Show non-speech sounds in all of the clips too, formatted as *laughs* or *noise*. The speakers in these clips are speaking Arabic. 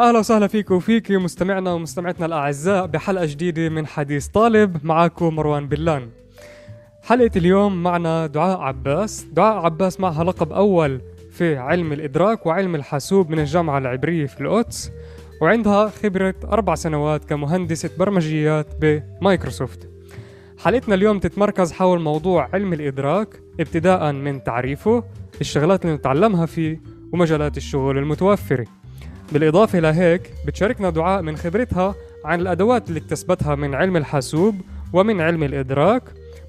أهلا وسهلا فيك وفيك مستمعنا ومستمعتنا الأعزاء بحلقة جديدة من حديث طالب معاكم مروان بلان حلقة اليوم معنا دعاء عباس. دعاء عباس معها لقب أول في علم الإدراك وعلم الحاسوب من الجامعة العبرية في القدس وعندها خبرة أربع سنوات كمهندسه برمجيات بمايكروسوفت. حلقتنا اليوم تتمركز حول موضوع علم الإدراك ابتداء من تعريفه الشغلات اللي نتعلمها فيه ومجالات الشغل المتوفرة. بالإضافة لهيك بتشاركنا دعاء من خبرتها عن الأدوات اللي اكتسبتها من علم الحاسوب ومن علم الإدراك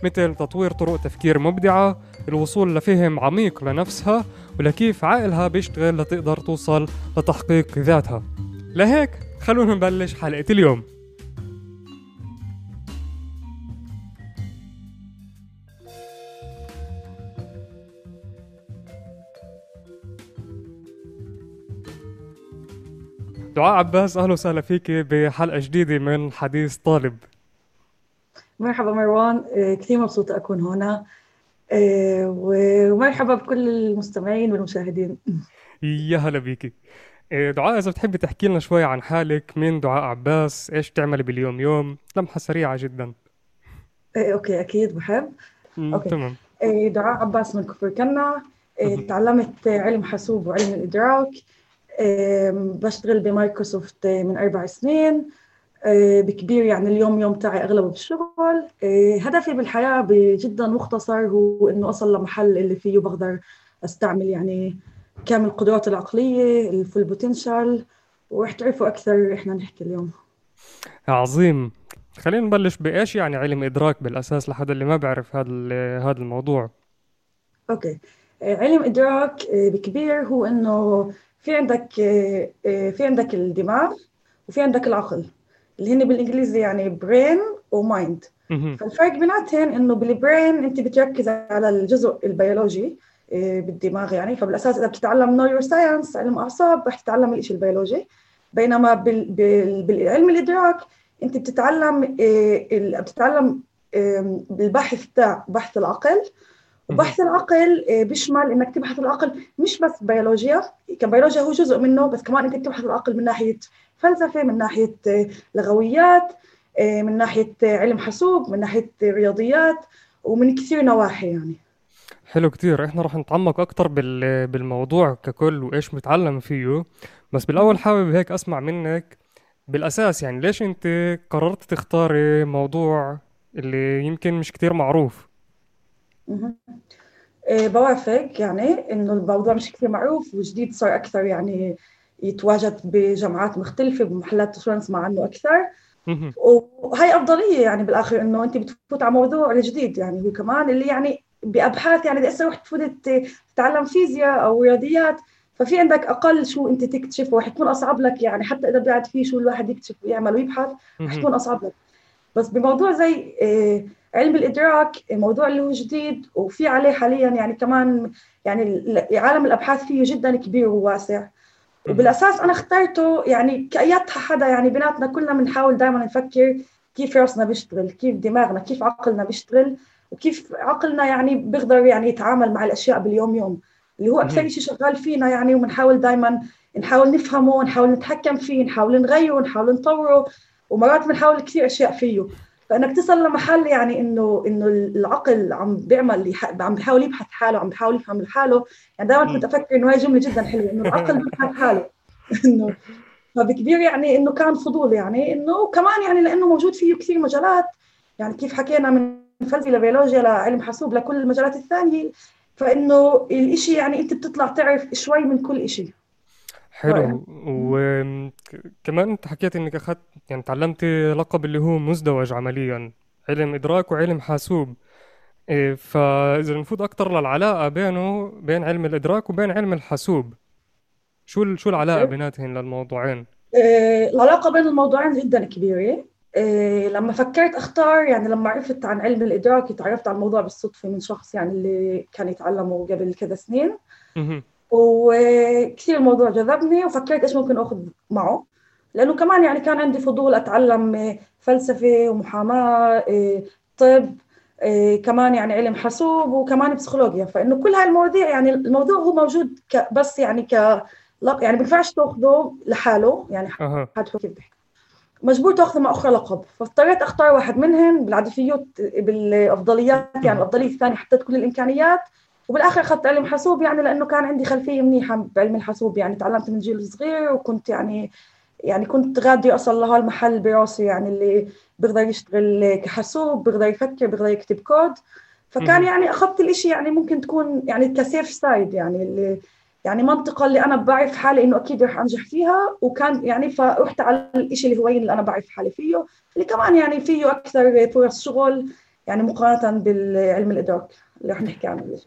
مثل تطوير طرق تفكير مبدعة الوصول لفهم عميق لنفسها ولكيف عقلها بيشتغل لتقدر توصل لتحقيق ذاتها. لهيك خلونا نبلش حلقة اليوم. دعاء عباس أهلا وسهلا فيك بحلقة جديدة من حديث طالب. مرحبا مروان. آه، كثير مبسوطة أكون هنا. آه، ومرحبا بكل المستمعين والمشاهدين. يا هلا بيكي إيه، دعاء إذا بتحبي تحكي لنا شوي عن حالك مين دعاء عباس؟ إيش تعملي باليوم؟ يوم لمحة سريعة جدا. آه، okay أكيد بحب. مم، okay. تمام. آه، دعاء عباس من كفر كنا. آه، تعلمت علم حاسوب وعلم الإدراك. آه، بشتغل بمايكروسوفت آه، من أربع سنين آه، بكبير يعني اليوم يوم تاعي أغلبه بالشغل. آه، هدفي بالحياة جدا مختصر هو إنه أصل لمحل اللي فيه بقدر أستعمل يعني كامل قدراتي العقلية ال full potential ورح تعرفوا أكثر إحنا نحكي اليوم. عظيم. خلينا نبلش بإيش يعني علم إدراك بالأساس لحد اللي ما بيعرف هذا هذا الموضوع؟ Okay. علم إدراك بكبير هو إنه في عندك آه، آه، في عندك الدماغ وفي عندك العقل اللي هن بالإنجليزي يعني brain و mind. فالفرق بيناتهم إنه بال brain أنت بتركز على الجزء البيولوجي آه، بالدماغ يعني. فبالأساس إذا بتتعلم neuroscience علم أعصاب رح تتعلم الشيء البيولوجي. بينما بال- بال- بالعلم الإدراك أنت بتتعلم بتتعلم بالبحث تاع بحث العقل. وبحث العقل آه، بيشمل إنك تبحث العقل مش بس بيولوجيا كبيولوجيا هو جزء منه بس كمان انت بتبحث العقل من ناحية فلسفة من ناحية آه، لغويات آه، من ناحية علم حاسوب من ناحية رياضيات ومن كثير نواحي يعني. حلو كتير. إحنا رح نتعمق أكتر بال... بالموضوع ككل وإيش متعلم فيه. بس بالأول حابب هيك أسمع منك بالأساس يعني ليش أنت قررت تختاري موضوع اللي يمكن مش كتير معروف؟ بوافق يعني إنه الموضوع مش كثير معروف وجديد صار أكثر يعني يتواجد بجامعات مختلفة بمحلات تشوف نسمع عنه أكثر. وهي أفضلية يعني بالآخر إنه أنت بتفوت على موضوع جديد يعني هو كمان اللي يعني بأبحاث يعني بدي هسه رح تفوت تتعلم فيزياء أو رياضيات ففي عندك أقل شو أنت تكتشفه رح يكون أصعب لك يعني حتى إذا بعد في شو الواحد يكتشف ويعمل ويبحث رح. تكون أصعب لك بس بموضوع زي آه، علم الإدراك الموضوع اللي هو جديد وفي عليه حاليا يعني كمان يعني ال- عالم الأبحاث فيه جدا كبير وواسع. وبالأساس أنا اخترته يعني كايات حدا يعني بيناتنا كلنا بنحاول دائما نفكر كيف راسنا بيشتغل كيف دماغنا كيف عقلنا بيشتغل وكيف عقلنا يعني بيقدر يعني يتعامل مع الأشياء باليوم يوم اللي هو أكثر. شيء شغال فينا يعني وبنحاول دائما نحاول نفهمه نحاول نتحكم فيه نحاول نغيره نحاول نطوره ومرات بنحاول كثير أشياء فيه. فانك تصل لمحل يعني إنه إنه العقل عم بيعمل عم بيحاول يبحث حاله عم بيحاول يفهم لحاله. يعني دائما كنت أفكر إنه هاي جملة جدا حلوة إنه العقل بيبحث حاله. *laughs* إنه فبكبير يعني إنه كان فضول يعني إنه كمان يعني لأنه موجود فيه كثير مجالات. يعني كيف حكينا من فلسفة لبيولوجيا لعلم حاسوب لكل المجالات الثانية. فإنه الإشي يعني أنت بتطلع تعرف شوي من كل إشي. حلو. وكمان انت حكيت انك أخذت يعني تعلمتي لقب اللي هو مزدوج عمليا علم إدراك وعلم حاسوب. إيه، فإذا نفوت أكتر للعلاقه بينه بين علم الإدراك وبين علم الحاسوب. شو شو العلاقة بيناتهم للموضوعين؟ آه، العلاقة بين الموضوعين جدا كبيرة. آه، لما فكرت أختار يعني لما عرفت عن علم الإدراك تعرفت على الموضوع بالصدفة من شخص يعني اللي كان يتعلمه قبل كذا سنين. وكثير الموضوع جذبني وفكرت إيش ممكن أخذ معه. لأنه كمان يعني كان عندي فضول أتعلم آه، فلسفة ومحاماة آه، طب آه، كمان يعني علم حاسوب وكمان بسيكولوجيا. فإنه كل هاي المواضيع يعني الموضوع هو موجود ك بس يعني ك يعني بينفعش تأخذه لحاله يعني حد كيف بحكي مجبور تأخذه مع أخرى لقب. فاضطريت أختار واحد منهم بالعدفيات بالأفضليات يعني الأفضلية الثانية حطيت كل الإمكانيات وبالآخر أخذت علم حاسوب يعني لأنه كان عندي خلفية منيحة بعلم الحاسوب يعني. تعلمت من جيل صغير وكنت يعني يعني كنت غادي اصل لهالمحل براسي يعني اللي بيقدر يشتغل كحاسوب بيقدر يفكر بيقدر يكتب كود. فكان يعني أخذت الإشي يعني ممكن تكون يعني ك safe side يعني اللي يعني منطقة اللي أنا بعرف حالي إنه أكيد رح أنجح فيها. وكان يعني فرحت على الشيء الهوايين اللي أنا بعرف حالي فيه اللي كمان يعني فيه أكثر فرص شغل يعني مقارنة بالعلم الإدراك. اللي رح نحكي عنه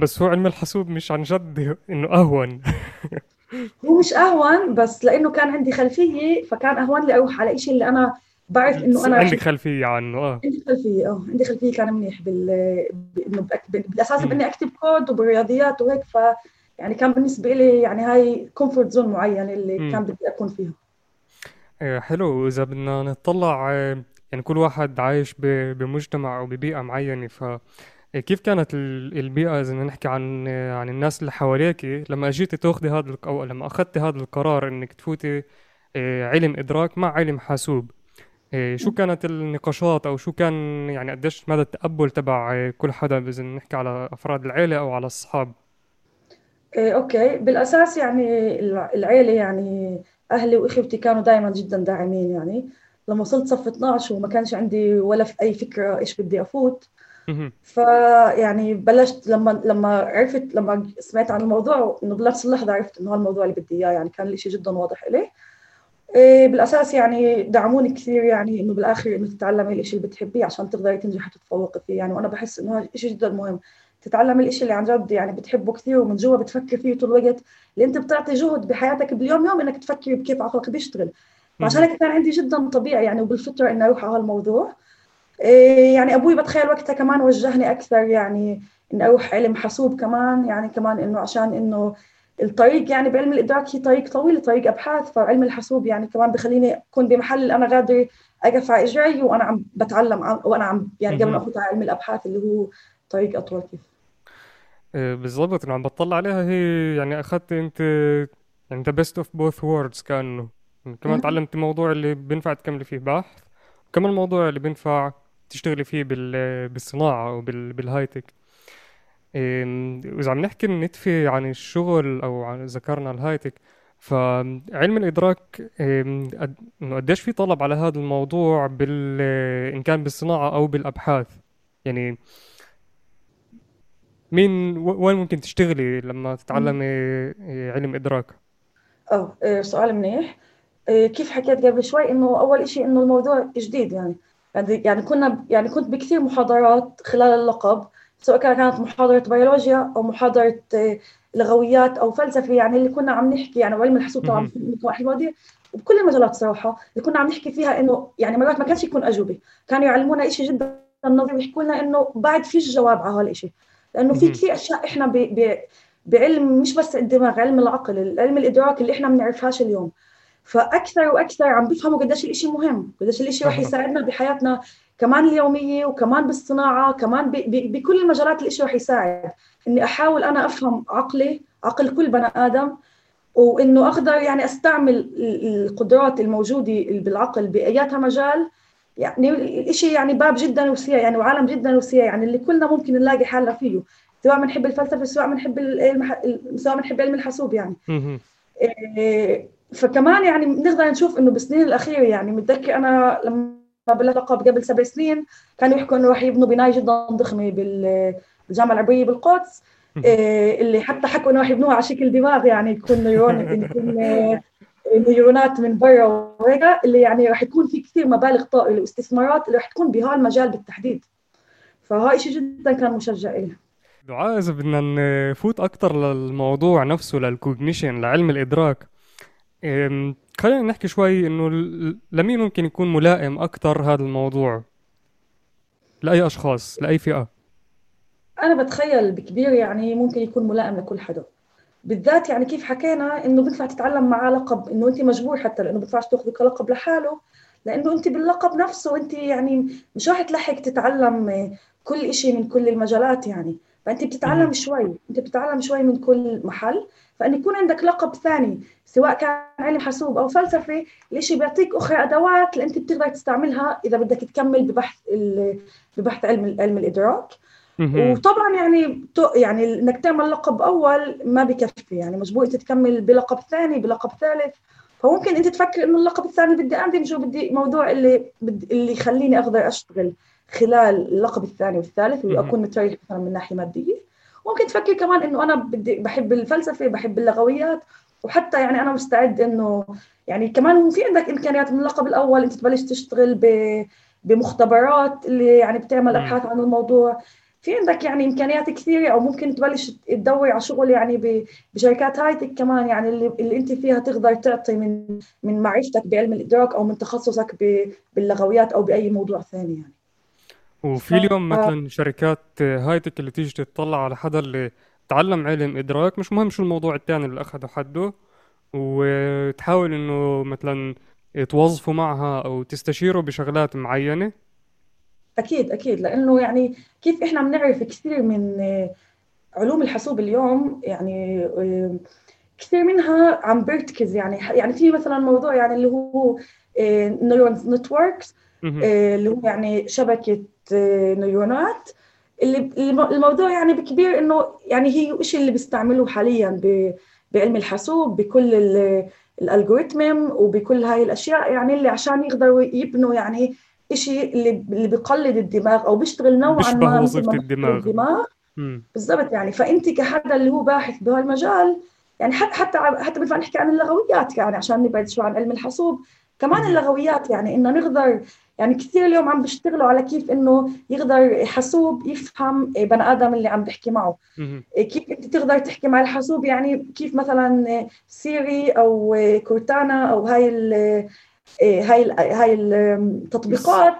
بس. هو علم الحاسوب مش عن جد إنه أهون. *laughs* هو مش أهون بس لأنه كان عندي خلفية فكان أهون لي أروح على شيء اللي أنا بعرف إنه أنا عندك خلفية عنه آه. عندي خلفية آه. عندي خلفية كان منيح بال انه بالأساس باني أكتب كود وبالرياضيات وهيك ف يعني كان بالنسبة لي يعني هاي comfort zone معين اللي م. كان بدي أكون فيها. إيه، حلو. إذا بدنا نطلع آه، يعني كل واحد عايش بمجتمع أو ببيئة معينة ف كيف كانت البيئة إذا نحكي عن عن الناس اللي حواليك؟ لما أجيتي تاخذي هذا أو لما أخذتي هذا القرار إنك تفوتي إيه، علم إدراك مع علم حاسوب شو كانت النقاشات أو شو كان يعني قديش مدى التقبل تبع كل حدا إذا نحكي على أفراد العيلة أو على الأصحاب؟ إيه أوكي. بالأساس يعني العيلة يعني أهلي وإخوتي كانوا دائما جدا داعمين يعني. لما وصلت صف 12 وما كانش عندي ولا في أي فكرة إيش بدي أفوت فيعني بلشت لما لما عرفت لما سمعت عن الموضوع إنه بنفس اللحظة عرفت إنه هالموضوع اللي بدي إياه يعني كان الشيء جدا واضح إلي. إيه بالأساس يعني دعموني كثير يعني إنه بالآخر إنه تتعلمي الشيء اللي بتحبيه عشان تقدري تنجحي تتفوقي فيه. يعني وأنا بحس إنه هذا شيء جدا مهم. تتعلم الإشي اللي عن جد يعني بتحبه كثير ومن جوا بتفكر فيه طول الوقت اللي أنت بتعطي جهد بحياتك باليوم يوم إنك تفكر بكيف عقلك بيشتغل. عشان هيك كان عندي جدا طبيعي يعني وبالفطرة إني أروح على هالموضوع. يعني أبوي بتخيل وقتها كمان وجهني أكثر يعني اني أروح علم حاسوب كمان يعني كمان إنه عشان إنه الطريق يعني بعلم الإدراك هي طريق طويل طريق أبحاث فعلم الحاسوب يعني كمان بخليني أكون بمحل اللي أنا غادر أقف على إجري وأنا عم بتعلم وأنا عم يعني قبل ما افوت على علم الأبحاث اللي هو طريق أطول كيف. إيه، بالضبط أنا عم بطلع عليها هي يعني أخذت أنت يعني the best of both worlds كأنه. كمان تعلمت الموضوع اللي بينفع تكملي فيه بحث وكمان الموضوع اللي بينفع تشتغلي فيه بال بالصناعة أو بال بال high-tech إيه، وإذا عم نحكي نتفي عن الشغل أو عن ذكرنا ال high-tech فعلم الإدراك إيه، إنه قديش في طلب على هذا الموضوع بال إن كان بالصناعة أو بالأبحاث؟ يعني مين وين ممكن تشتغلي لما تتعلمي علم إدراك؟ آه سؤال منيح. إيه، كيف حكيت قبل شوي إنه أول شيء إنه الموضوع جديد يعني. يعني يعني كنا يعني كنت بكثير محاضرات خلال اللقب سواء كانت محاضرة بيولوجيا أو محاضرة إيه، لغويات أو فلسفة يعني اللي كنا عم نحكي يعني وعلم الحاسوب طبعا واحد مواضيع وبكل المجالات صراحة اللي كنا عم نحكي فيها إنه يعني مرات ما كانش يكون أجوبة. كانوا يعلمونا شيء جدا نظري ويحكوا لنا إنه بعد فيش جواب على هالشيء لأنه في كثير ب... ب... بعلم مش بس الدماغ علم العقل العلم الإدراك اللي إحنا ما بنعرفهاش اليوم. فأكثر وأكثر عم بيفهموا قديش الشيء مهم قديش الشيء رح يساعدنا بحياتنا كمان اليومية وكمان بالصناعة كمان ب... ب... بكل المجالات الشيء رح يساعد. إني أحاول أنا أفهم عقلي عقل كل بني آدم وإنه أقدر يعني أستعمل القدرات الموجودة بالعقل بأياتها مجال. يعني الشيء يعني باب جدا وسيع يعني وعالم جدا وسيع يعني اللي كلنا ممكن نلاقي حالنا فيه. سواء بنحب الفلسفة سواء بنحب المح... سواء بنحب علم الحاسوب يعني. إيه فكمان يعني بنقدر نشوف إنه بالسنين الأخيرة يعني متذكر أنا لما بلقب قبل سبع سنين كانوا يحكوا إنه راح يبنوا بناية جدا ضخمة بالجامعة العربيه بالقدس إيه اللي حتى حكوا إنه راح يبنوها على شكل دماغ يعني يكون neuron *laughs* يكون نيورونات من برا وهيك اللي يعني رح يكون في كثير مبالغ طائلة واستثمارات اللي رح تكون بهالمجال بالتحديد. فهاي شيء جدا كان مشجع إلي. دعاء إذا بدنا نفوت أكثر للموضوع نفسه لل cognition لعلم الإدراك. خلينا نحكي شوي إنه لمين ممكن يكون ملائم أكثر هذا الموضوع؟ لأي أشخاص؟ لأي فئة؟ أنا بتخيل بكبير يعني ممكن يكون ملائم لكل حدا. بالذات يعني كيف حكينا إنه بينفع تتعلم معاه لقب إنه أنت مجبور حتى لأنه بينفعش تأخذي كلقب لحاله لأنه أنت باللقب نفسه أنت يعني مش راح تلحق تتعلم كل شيء من كل المجالات يعني. فأنت بتتعلم شوي أنت بتتعلم شوي من كل محل. فأن يكون عندك لقب ثاني سواء كان علم حاسوب أو فلسفة الشيء بيعطيك أخرى أدوات اللي انت بتقدر تستعملها إذا بدك تكمل ببحث ببحث علم علم الإدراك. وطبعا يعني يعني إنك تعمل لقب أول ما بكفي يعني مجبور انت تكمل بلقب ثاني بلقب ثالث. فممكن أنت تفكر إنه اللقب الثاني بدي اندمج بدي موضوع اللي بدي اللي يخليني أقدر أشتغل خلال اللقب الثاني والثالث وأكون متريح مثلا من ناحية مادية. ممكن تفكر كمان إنه أنا بدي بحب الفلسفة بحب اللغويات وحتى يعني أنا مستعد إنه يعني كمان في عندك إمكانيات من اللقب الأول إنت تبلش تشتغل بمختبرات اللي يعني بتعمل أبحاث عن الموضوع. في عندك يعني إمكانيات كثيرة أو ممكن تبلش تدور على شغل يعني بشركات هاي تك كمان يعني اللي, اللي إنت فيها تقدر تعطي من من معرفتك بعلم الإدراك أو من تخصصك باللغويات أو بأي موضوع ثاني يعني. وفي اليوم مثلا شركات هاي تك اللي تيجي تطلع على حدا اللي تعلم علم إدراك مش مهم شو الموضوع الثاني اللي اخذه حده وتحاول إنه مثلا توظفه معها أو تستثمره بشغلات معينة. أكيد أكيد. لأنه يعني كيف إحنا بنعرف كثير من علوم الحاسوب اليوم؟ يعني كثير منها عم بيرتكز يعني يعني في مثلا موضوع يعني اللي هو neurons networks اللي هو يعني شبكة نيورونات اللي الموضوع يعني بكبير إنه يعني هي الشيء اللي بيستعملوه حاليا بعلم الحاسوب بكل الالجوريثم وبكل هاي الأشياء يعني اللي عشان يقدروا يبنوا يعني شيء اللي اللي بيقلد الدماغ أو بيشتغل نوعا ما وظيفة الدماغ. الدماغ بالضبط يعني. فأنت كحدا اللي هو باحث بهالمجال يعني حتى حتى حتى بنفع نحكي عن اللغويات يعني عشان نبعد شوي عن علم الحاسوب. كمان اللغويات يعني إنه نقدر يعني كثير اليوم عم بيشتغلوا على كيف إنه يقدر حاسوب يفهم بني آدم اللي عم بيحكي معه. كيف أنت تقدر تحكي مع الحاسوب؟ يعني كيف مثلا سيري أو كورتانا أو هاي هاي هاي التطبيقات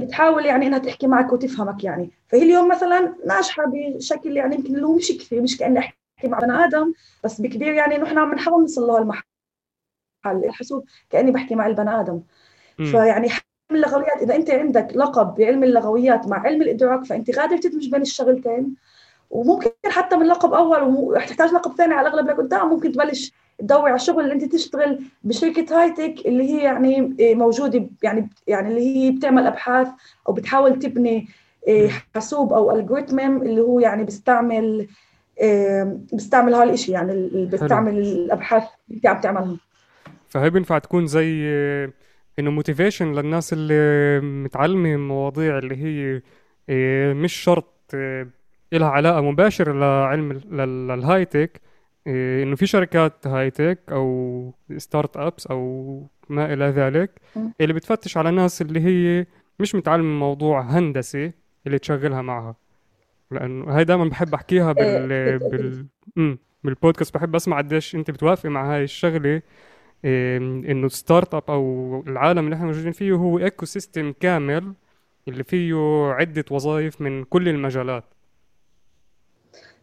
بتحاول يعني إنها تحكي معك وتفهمك يعني. فهي اليوم مثلا ناجحة بشكل يعني يمكن اللي هو مش كثير مش كأني أحكي مع بني آدم بس بكبير يعني نحن عم نحاول نوصل له المحل الحاسوب كأني بحكي مع البني آدم. فيعني اللغويات إذا أنت عندك لقب بعلم اللغويات مع علم الإدراك فأنت قادر تدمج بين الشغلتين. وممكن حتى من لقب أول وتحتاج لقب ثاني على الأغلب لقدام ممكن تبلش تدور على شغل اللي أنت تشتغل بشركة هايتك اللي هي يعني موجودة يعني يعني اللي هي بتعمل أبحاث أو بتحاول تبني حاسوب أو الجوريثم اللي هو يعني بيستعمل بيستعمل هالشيء يعني اللي بيستعمل الأبحاث اللي أنت عم تعملها. فهي بينفع تكون زي إنه motivation للناس اللي متعلمة مواضيع اللي هي مش شرط لها علاقة مباشرة لعلم لل high tech إنه في شركات high tech أو startups أو ما إلى ذلك اللي بتفتش على ناس اللي هي مش متعلمة موضوع هندسي اللي تشغلها معها. لأنه هاي دائما بحب أحكيها بال بال بالبودكاست. بحب أسمع قديش أنت بتوافقي مع هاي الشغلة. إنه startup أو العالم اللي إحنا موجودين فيه هو ecosystem كامل اللي فيه عدة وظائف من كل المجالات.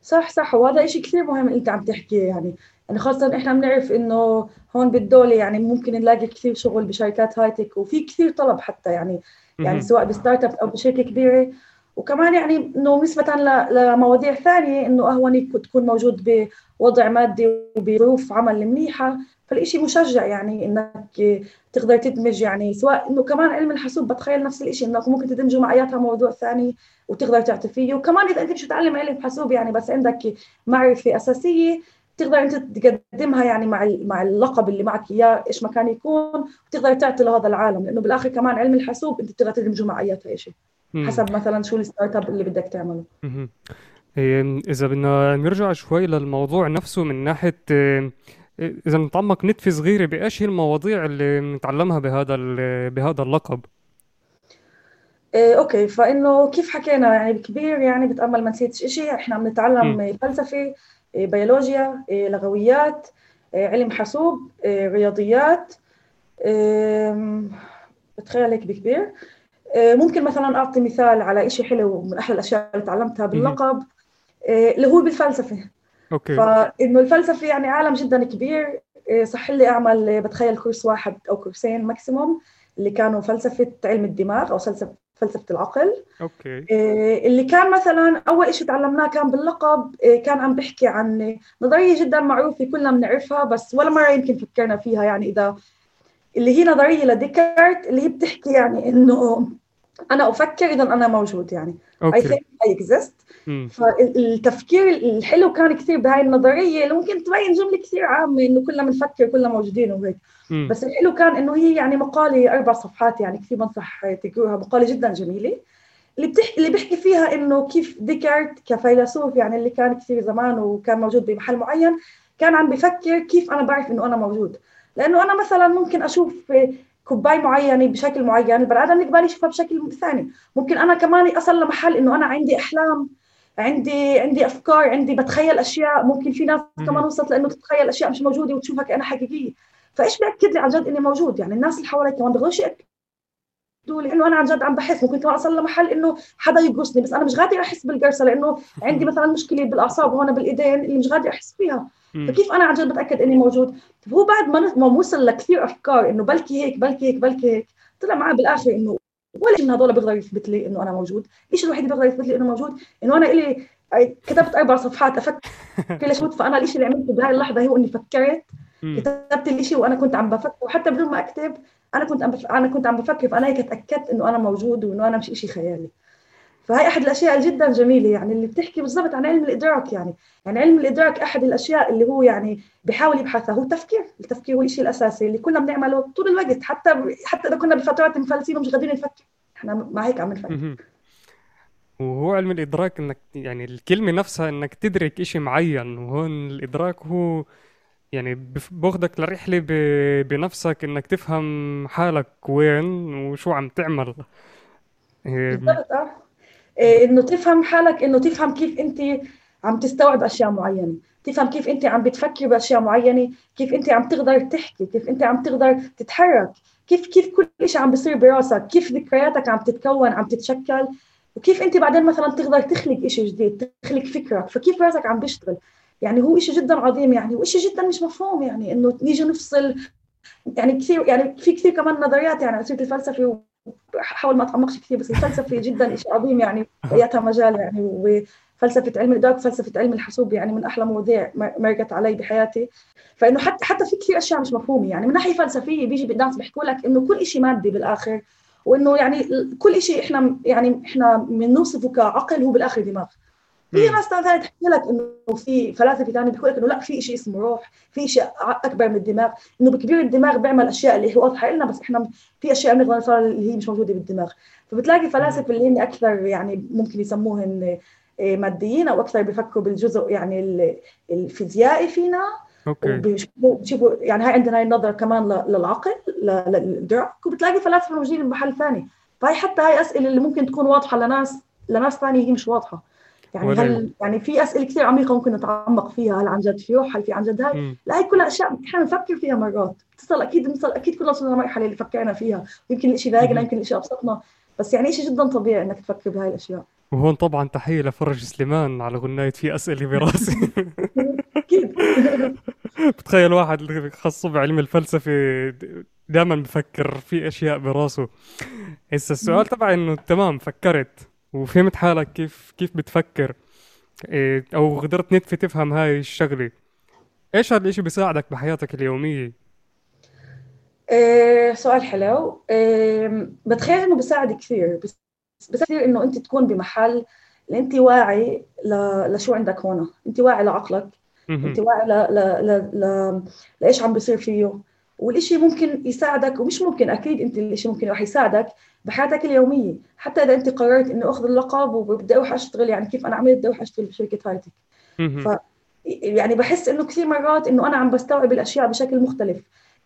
صح صح وهذا إشي كثير مهم أنت عم تحكي يعني. يعني خاصة إحنا بنعرف إنه هون بالدولة يعني ممكن نلاقي كثير شغل بشركات high tech وفي كثير طلب حتى يعني يعني سواء ب startup أو بشركة كبيرة. وكمان يعني إنه نسبة لمواضيع ثانية إنه اهون تكون موجود بوضع مادي وبظروف عمل منيحة. فالإشي مشجع يعني إنك تقدر تدمج يعني سواء إنه كمان علم الحاسوب بتخيل نفس الإشي إنك ممكن تدمجه مع أياتها موضوع ثاني وتقدر تعطي فيه. وكمان إذا أنت مش تعلم علم حاسوب يعني بس عندك معرفة أساسية تقدر أنت تقدمها يعني مع مع اللقب اللي معك إياه إيش ما كان يكون وتقدر تعطي لهذا العالم. لأنه بالآخر كمان علم الحاسوب أنت بتقدر تدمجه مع أياتها شيء حسب مثلا شو ال startup اللي بدك تعمله. إذا بدنا نرجع شوي للموضوع نفسه من ناحية إذا نتعمق نتفه صغيره بايش هي المواضيع اللي بنتعلمها بهذا بهذا اللقب؟ إيه okay. فإنه كيف حكينا؟ يعني بكبير يعني بتأمل ما نسيتش شيء إحنا عم نتعلم فلسفة إيه بيولوجيا إيه لغويات إيه علم حاسوب رياضيات بتخيل هيك بكبير ممكن مثلا أعطي مثال على شيء حلو من أحلى الأشياء اللي تعلمتها باللقب. اللي هو بالفلسفة. okay. فانه الفلسفة يعني عالم جدا كبير. إيه، صح لي أعمل بتخيل كورس واحد أو كورسين maximum اللي كانوا فلسفة علم الدماغ أو فلسفه فلسفة العقل. okay. آه، اللي كان مثلا أول شيء تعلمناه كان باللقب. كان عم بحكي عن نظرية جدا معروفة كلنا بنعرفها بس ولا مرة يمكن فكرنا فيها يعني إذا اللي هي نظرية لديكارت اللي هي بتحكي يعني إنه أنا أفكر اذا أنا موجود يعني. Think I exist. مم. فالتفكير الحلو كان كثير بهاي النظرية اللي ممكن تبين جملة كثير عامة إنه كلنا بنفكر كلنا موجودين وهيك. بس الحلو كان إنه هي يعني مقالة أربع صفحات يعني كثير بنصح تقروها مقالة جدا جميلة. اللي بتحكي اللي بيحكي فيها إنه كيف ديكارت كفيلسوف يعني اللي كان كثير زمان وكان موجود بمحل معين كان عم بفكر كيف أنا بعرف إنه أنا موجود. لأنه أنا مثلا ممكن أشوف كوباي معينة بشكل معين البني آدم اللي قبالي يشوفها بشكل ثاني. ممكن أنا كمان اصل لمحل إنه أنا عندي أحلام عندي عندي أفكار عندي بتخيل أشياء. ممكن في ناس. كمان وصلت لإنه تتخيل أشياء مش موجودة وتشوفها كأنها حقيقية. فإيش بيأكد لي عن جد إني موجود؟ يعني الناس اللي حوالي كمان بيقدروش يأكدوا لي إنه أنا عن جد عم بحس. ممكن كمان اصل لمحل إنه حدا يقرصني بس أنا مش قادر أحس بالقرصة لإنه عندي مثلا مشكلة بالأعصاب هون بالإيدين اللي مش قادر أحس فيها. فكيف أنا عن جد بتأكد إني موجود؟ فهو بعد ما ما وصل لكثير افكار إنه بلكي هيك بلكي هيك بلكي هيك طلع معاه بالآخر إنه ولا شيء من هذول بيقدر يثبت لي إنه أنا موجود، الشيء الوحيد اللي بيقدر يثبت لي إنه موجود؟ إنه أنا إلي كتبت أربع صفحات أفكر *laughs* ليش فأنا الشيء اللي عملته بهاي اللحظة هو إني فكرت. كتبت الشيء وأنا كنت عم بفكر وحتى بدون ما أكتب أنا كنت عم بف... أنا كنت عم بفكر فأنا هيك تأكدت إنه أنا موجود وإنه أنا مش شيء خيالي. فهي أحد الأشياء جدا جميلة يعني اللي بتحكي بالضبط عن علم الإدراك يعني. يعني علم الإدراك أحد الأشياء اللي هو يعني بيحاول يبحثها. هو التفكير التفكير هو الشيء الأساسي اللي كلنا بنعمله طول الوقت. حتى حتى إذا كنا بفترات مفلسين ومش قادرين نفكر. إحنا مع هيك عم نفكر. وهو علم الإدراك إنك يعني الكلمة نفسها إنك تدرك إشي معين. وهون الإدراك هو يعني بف- باخدك لرحلة ب- بنفسك إنك تفهم حالك وين وشو عم تعمل. إيه، بالضبط آه. إنه تفهم حالك إنه تفهم كيف أنت عم تستوعب أشياء معينة. تفهم كيف أنت عم بتفكر بأشياء معينة كيف أنت عم تقدر تحكي كيف أنت عم تقدر تتحرك كيف كيف كل شيء عم بيصير براسك كيف ذكرياتك عم تتكون عم تتشكل وكيف أنت بعدين مثلا تقدر تخلق شيء جديد تخلق فكرك فكيف راسك عم بيشتغل. يعني هو شيء جدا عظيم يعني وشيء جدا مش مفهوم يعني إنه نيجي نفصل يعني كثير يعني في كثير كمان نظريات يعني على سيره الفلسفة وحاول ما اتعمقش كثير بس الفلسفة جدا شيء عظيم يعني بياتها مجال يعني وفلسفة علم الادراك وفلسفه علم الحاسوب يعني من أحلى مواضيع مرقت علي بحياتي. فإنه حتى حتى في كثير أشياء مش مفهومة يعني من ناحية فلسفية بيجي الناس بيحكوا لك إنه كل شيء مادي بالآخر وإنه يعني كل شيء إحنا يعني إحنا بنوصفه كعقل هو بالآخر دماغ. في. ناس ثانية تحكي لك إنه في فلاسفة ثانية بيحكوا لك إنه لا في شيء اسمه روح في شيء أكبر من الدماغ إنه بكبير الدماغ بيعمل أشياء اللي هي واضحة لنا بس إحنا في أشياء بنقدر نوصلها اللي هي مش موجودة بالدماغ. فبتلاقي فلاسفة اللي هن أكثر يعني ممكن يسموهن إيه، ماديين أو أكثر بيفكروا بالجزء يعني ال- الفيزيائي فينا. okay. بيشوفوا يعني هاي عندنا هاي النظرة كمان للعقل للادراك وبتلاقي فلاسفة موجودين بمحل ثاني. فهي حتى هاي أسئلة اللي ممكن تكون واضحة لناس لناس ثانية هي مش واضحة. يعني هل يعني في أسئلة كثير عميقة ممكن نتعمق فيها هل عن جد في روح هل في عن جد هاي. لا هي كلها أشياء إحنا بنفكر فيها مرات. بتصل أكيد بنصل أكيد كلنا وصلنا لمرحلة اللي فكرنا فيها. يمكن الشيء ضايقنا. يمكن الشيء أبسطنا. بس يعني شيء جدا طبيعي إنك تفكر بهاي الأشياء. وهون طبعا تحية لفرج سليمان على غناية في أسئلة براسي أكيد. *laughs* بتخيل واحد خاصه بعلم الفلسفة دائما بفكر في أشياء براسه. هسه السؤال تبع إنه تمام فكرت. وفهمت حالك كيف كيف بتفكر إيه، أو قدرت نتفة تفهم هاي الشغلة. إيش هذا الإشي بيساعدك بحياتك اليومية؟ إيه سؤال حلو. إيه بتخيل إنه بيساعد كثير. بس بس كثير إنه أنت تكون بمحل اللي أنت واعي ل... لشو عندك هون. أنت واعي لعقلك. أنت. واعي ل... ل... ل... ل... لإيش عم بيصير فيه. والإشي ممكن يساعدك ومش ممكن أكيد أنت الإشي ممكن راح يساعدك بحياتك اليومية. حتى إذا أنت قررت إنه أخذ اللقب وبدي أروح أشتغل يعني كيف أنا عملت بدي أروح أشتغل بشركة هايتك. ف يعني بحس إنه كثير مرات إنه أنا عم بستوعب الأشياء بشكل مختلف.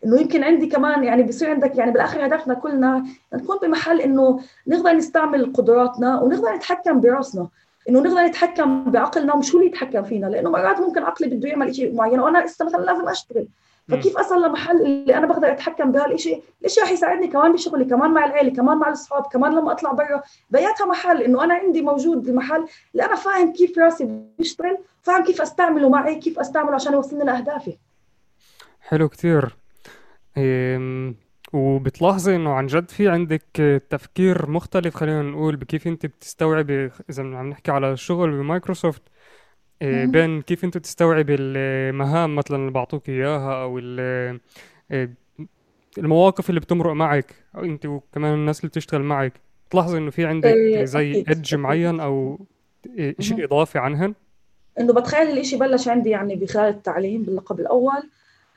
إنه يمكن عندي كمان يعني بصير عندك يعني بالآخر هدفنا كلنا نكون بمحل إنه نقدر نستعمل قدراتنا ونقدر نتحكم براسنا. إنه نقدر نتحكم بعقلنا ومش هو اللي يتحكم فينا. لأنه مرات ممكن عقلي بده يعمل شيء معين وأنا لسه مثلا لازم أشتغل. فكيف اصل لمحل اللي أنا بقدر أتحكم بهالشيء الشيء رح يساعدني كمان بشغلي كمان مع العيلة كمان مع الأصحاب كمان لما أطلع برا. بياتها محل إنه أنا عندي موجود المحل اللي أنا فاهم كيف راسي بيشتغل فاهم كيف أستعمله معي كيف أستعمله عشان يوصلني لأهدافي. حلو إيه، وبتلاحظي إنه عن جد في عندك تفكير مختلف خلينا نقول بكيف أنت بتستوعبي إذا عم نحكي على الشغل بمايكروسوفت بين كيف انت تستوعبي المهام مثلا اللي بعطوك إياها أو إيه، المواقف اللي بتمرق معك أو انت وكمان الناس اللي بتشتغل معك؟ تلاحظي إنه في عندك إيه، زي ادج معين أو شيء إضافي عنهن؟ إنه بتخيل الإشي بلش عندي يعني بخلال التعليم باللقب الأول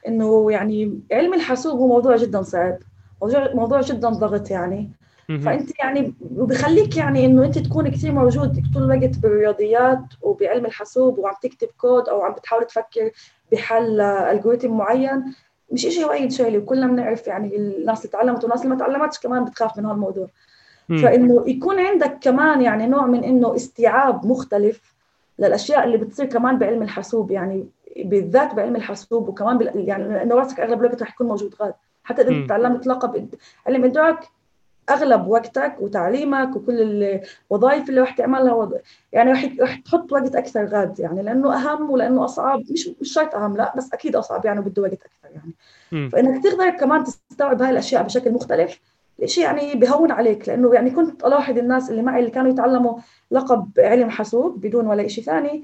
إنه يعني علم الحاسوب هو موضوع جدا صعب موضوع موضوع جدا ضغط يعني. فأنت يعني وبخليك يعني إنه أنت تكون كثير موجود طول الوقت بالرياضيات وبعلم الحاسوب وعم تكتب كود أو عم بتحاول تفكر بحل الجوريثم معين مش شيء وايد شغله وكلنا بنعرف يعني الناس اللي تعلمت والناس اللي ما تعلمتش كمان بتخاف من هالموضوع. فإنه يكون عندك كمان يعني نوع من إنه استيعاب مختلف للأشياء اللي بتصير كمان بعلم الحاسوب يعني بالذات بعلم الحاسوب وكمان بال... يعني لأنه راسك أغلب الوقت رح يكون موجود غاد. حتى إذا تعلمت لقب علم إدراك أغلب وقتك وتعليمك وكل الوظائف اللي رح تعملها وض... يعني رح رح تحط وقت أكثر غاد يعني لأنه أهم ولأنه أصعب مش مش شرط أهم لا بس أكيد أصعب يعني وبده وقت أكثر يعني م. فإنك تقدر كمان تستوعب هاي الاشياء بشكل مختلف شيء يعني بهون عليك لأنه يعني كنت ألاحظ الناس اللي معي اللي كانوا يتعلموا لقب علم حاسوب بدون ولا شيء ثاني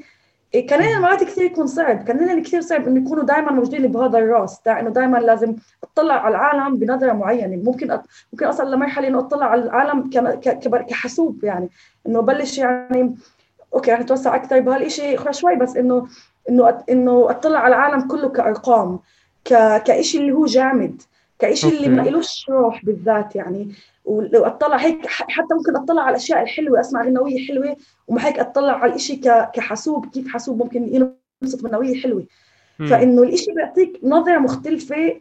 كان لنا مرات كثير يكون صعب. كان لنا كثير صعب إنه يكونوا دائما موجودين بهذا الراس. دا إنه دائما لازم أطلع على العالم بنظرة معينة. ممكن أط... ممكن أصل لمرحلة إنه أطلع على العالم ك... ك... كحاسوب يعني. إنه بلش يعني أوكي رح نتوسع أكثر بهالشيء شوي بس انه إنه إنه أطلع على العالم كله كأرقام ك... كشيء اللي هو جامد كشيء اللي ما لهش روح بالذات يعني. ولو اطلع هيك حتى ممكن أطلع على الأشياء الحلوة أسمع غنويه حلوة وما هيك أطلع على الشيء كحاسوب كيف حاسوب ممكن ينبسط غنويه حلوة. فإنه الشيء بيعطيك نظرة مختلفة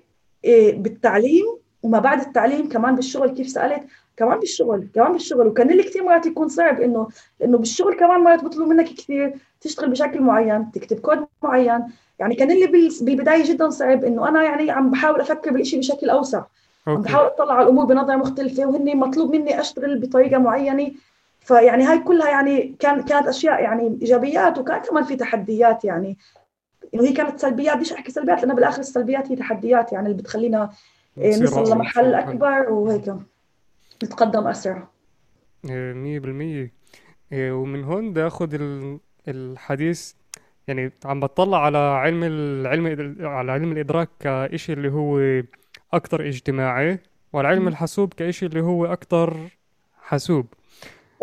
إيه، بالتعليم وما بعد التعليم كمان بالشغل كيف سألت؟ كمان بالشغل كمان بالشغل. وكان لي كثير مرات يكون صعب إنه انه بالشغل كمان مرات بيطلبوا منك كثير تشتغل بشكل معين تكتب كود معين. يعني كان لي بالبداية جدا صعب إنه أنا يعني عم بحاول أفكر بالشيء بشكل أوسع. عم بحاول أطلع على الأمور بنظرة مختلفة وهن مطلوب مني أشتغل بطريقة معينة. فيعني هاي كلها يعني كان كانت أشياء يعني إيجابيات وكان كمان في تحديات يعني. إنه هي كانت سلبيات بديش أحكي سلبيات لأنه بالآخر السلبيات هي تحديات يعني اللي بتخلينا إيه، نصل لمحل أكبر وهيك. نتقدم أسرع. 100% إيه، إيه، ومن هون بدي آخذ الحديث. يعني عم بطلع على علم العلم على علم الإدراك كشيء اللي هو أكثر اجتماعي والعلم الحاسوب كشيء اللي هو أكثر حاسوب.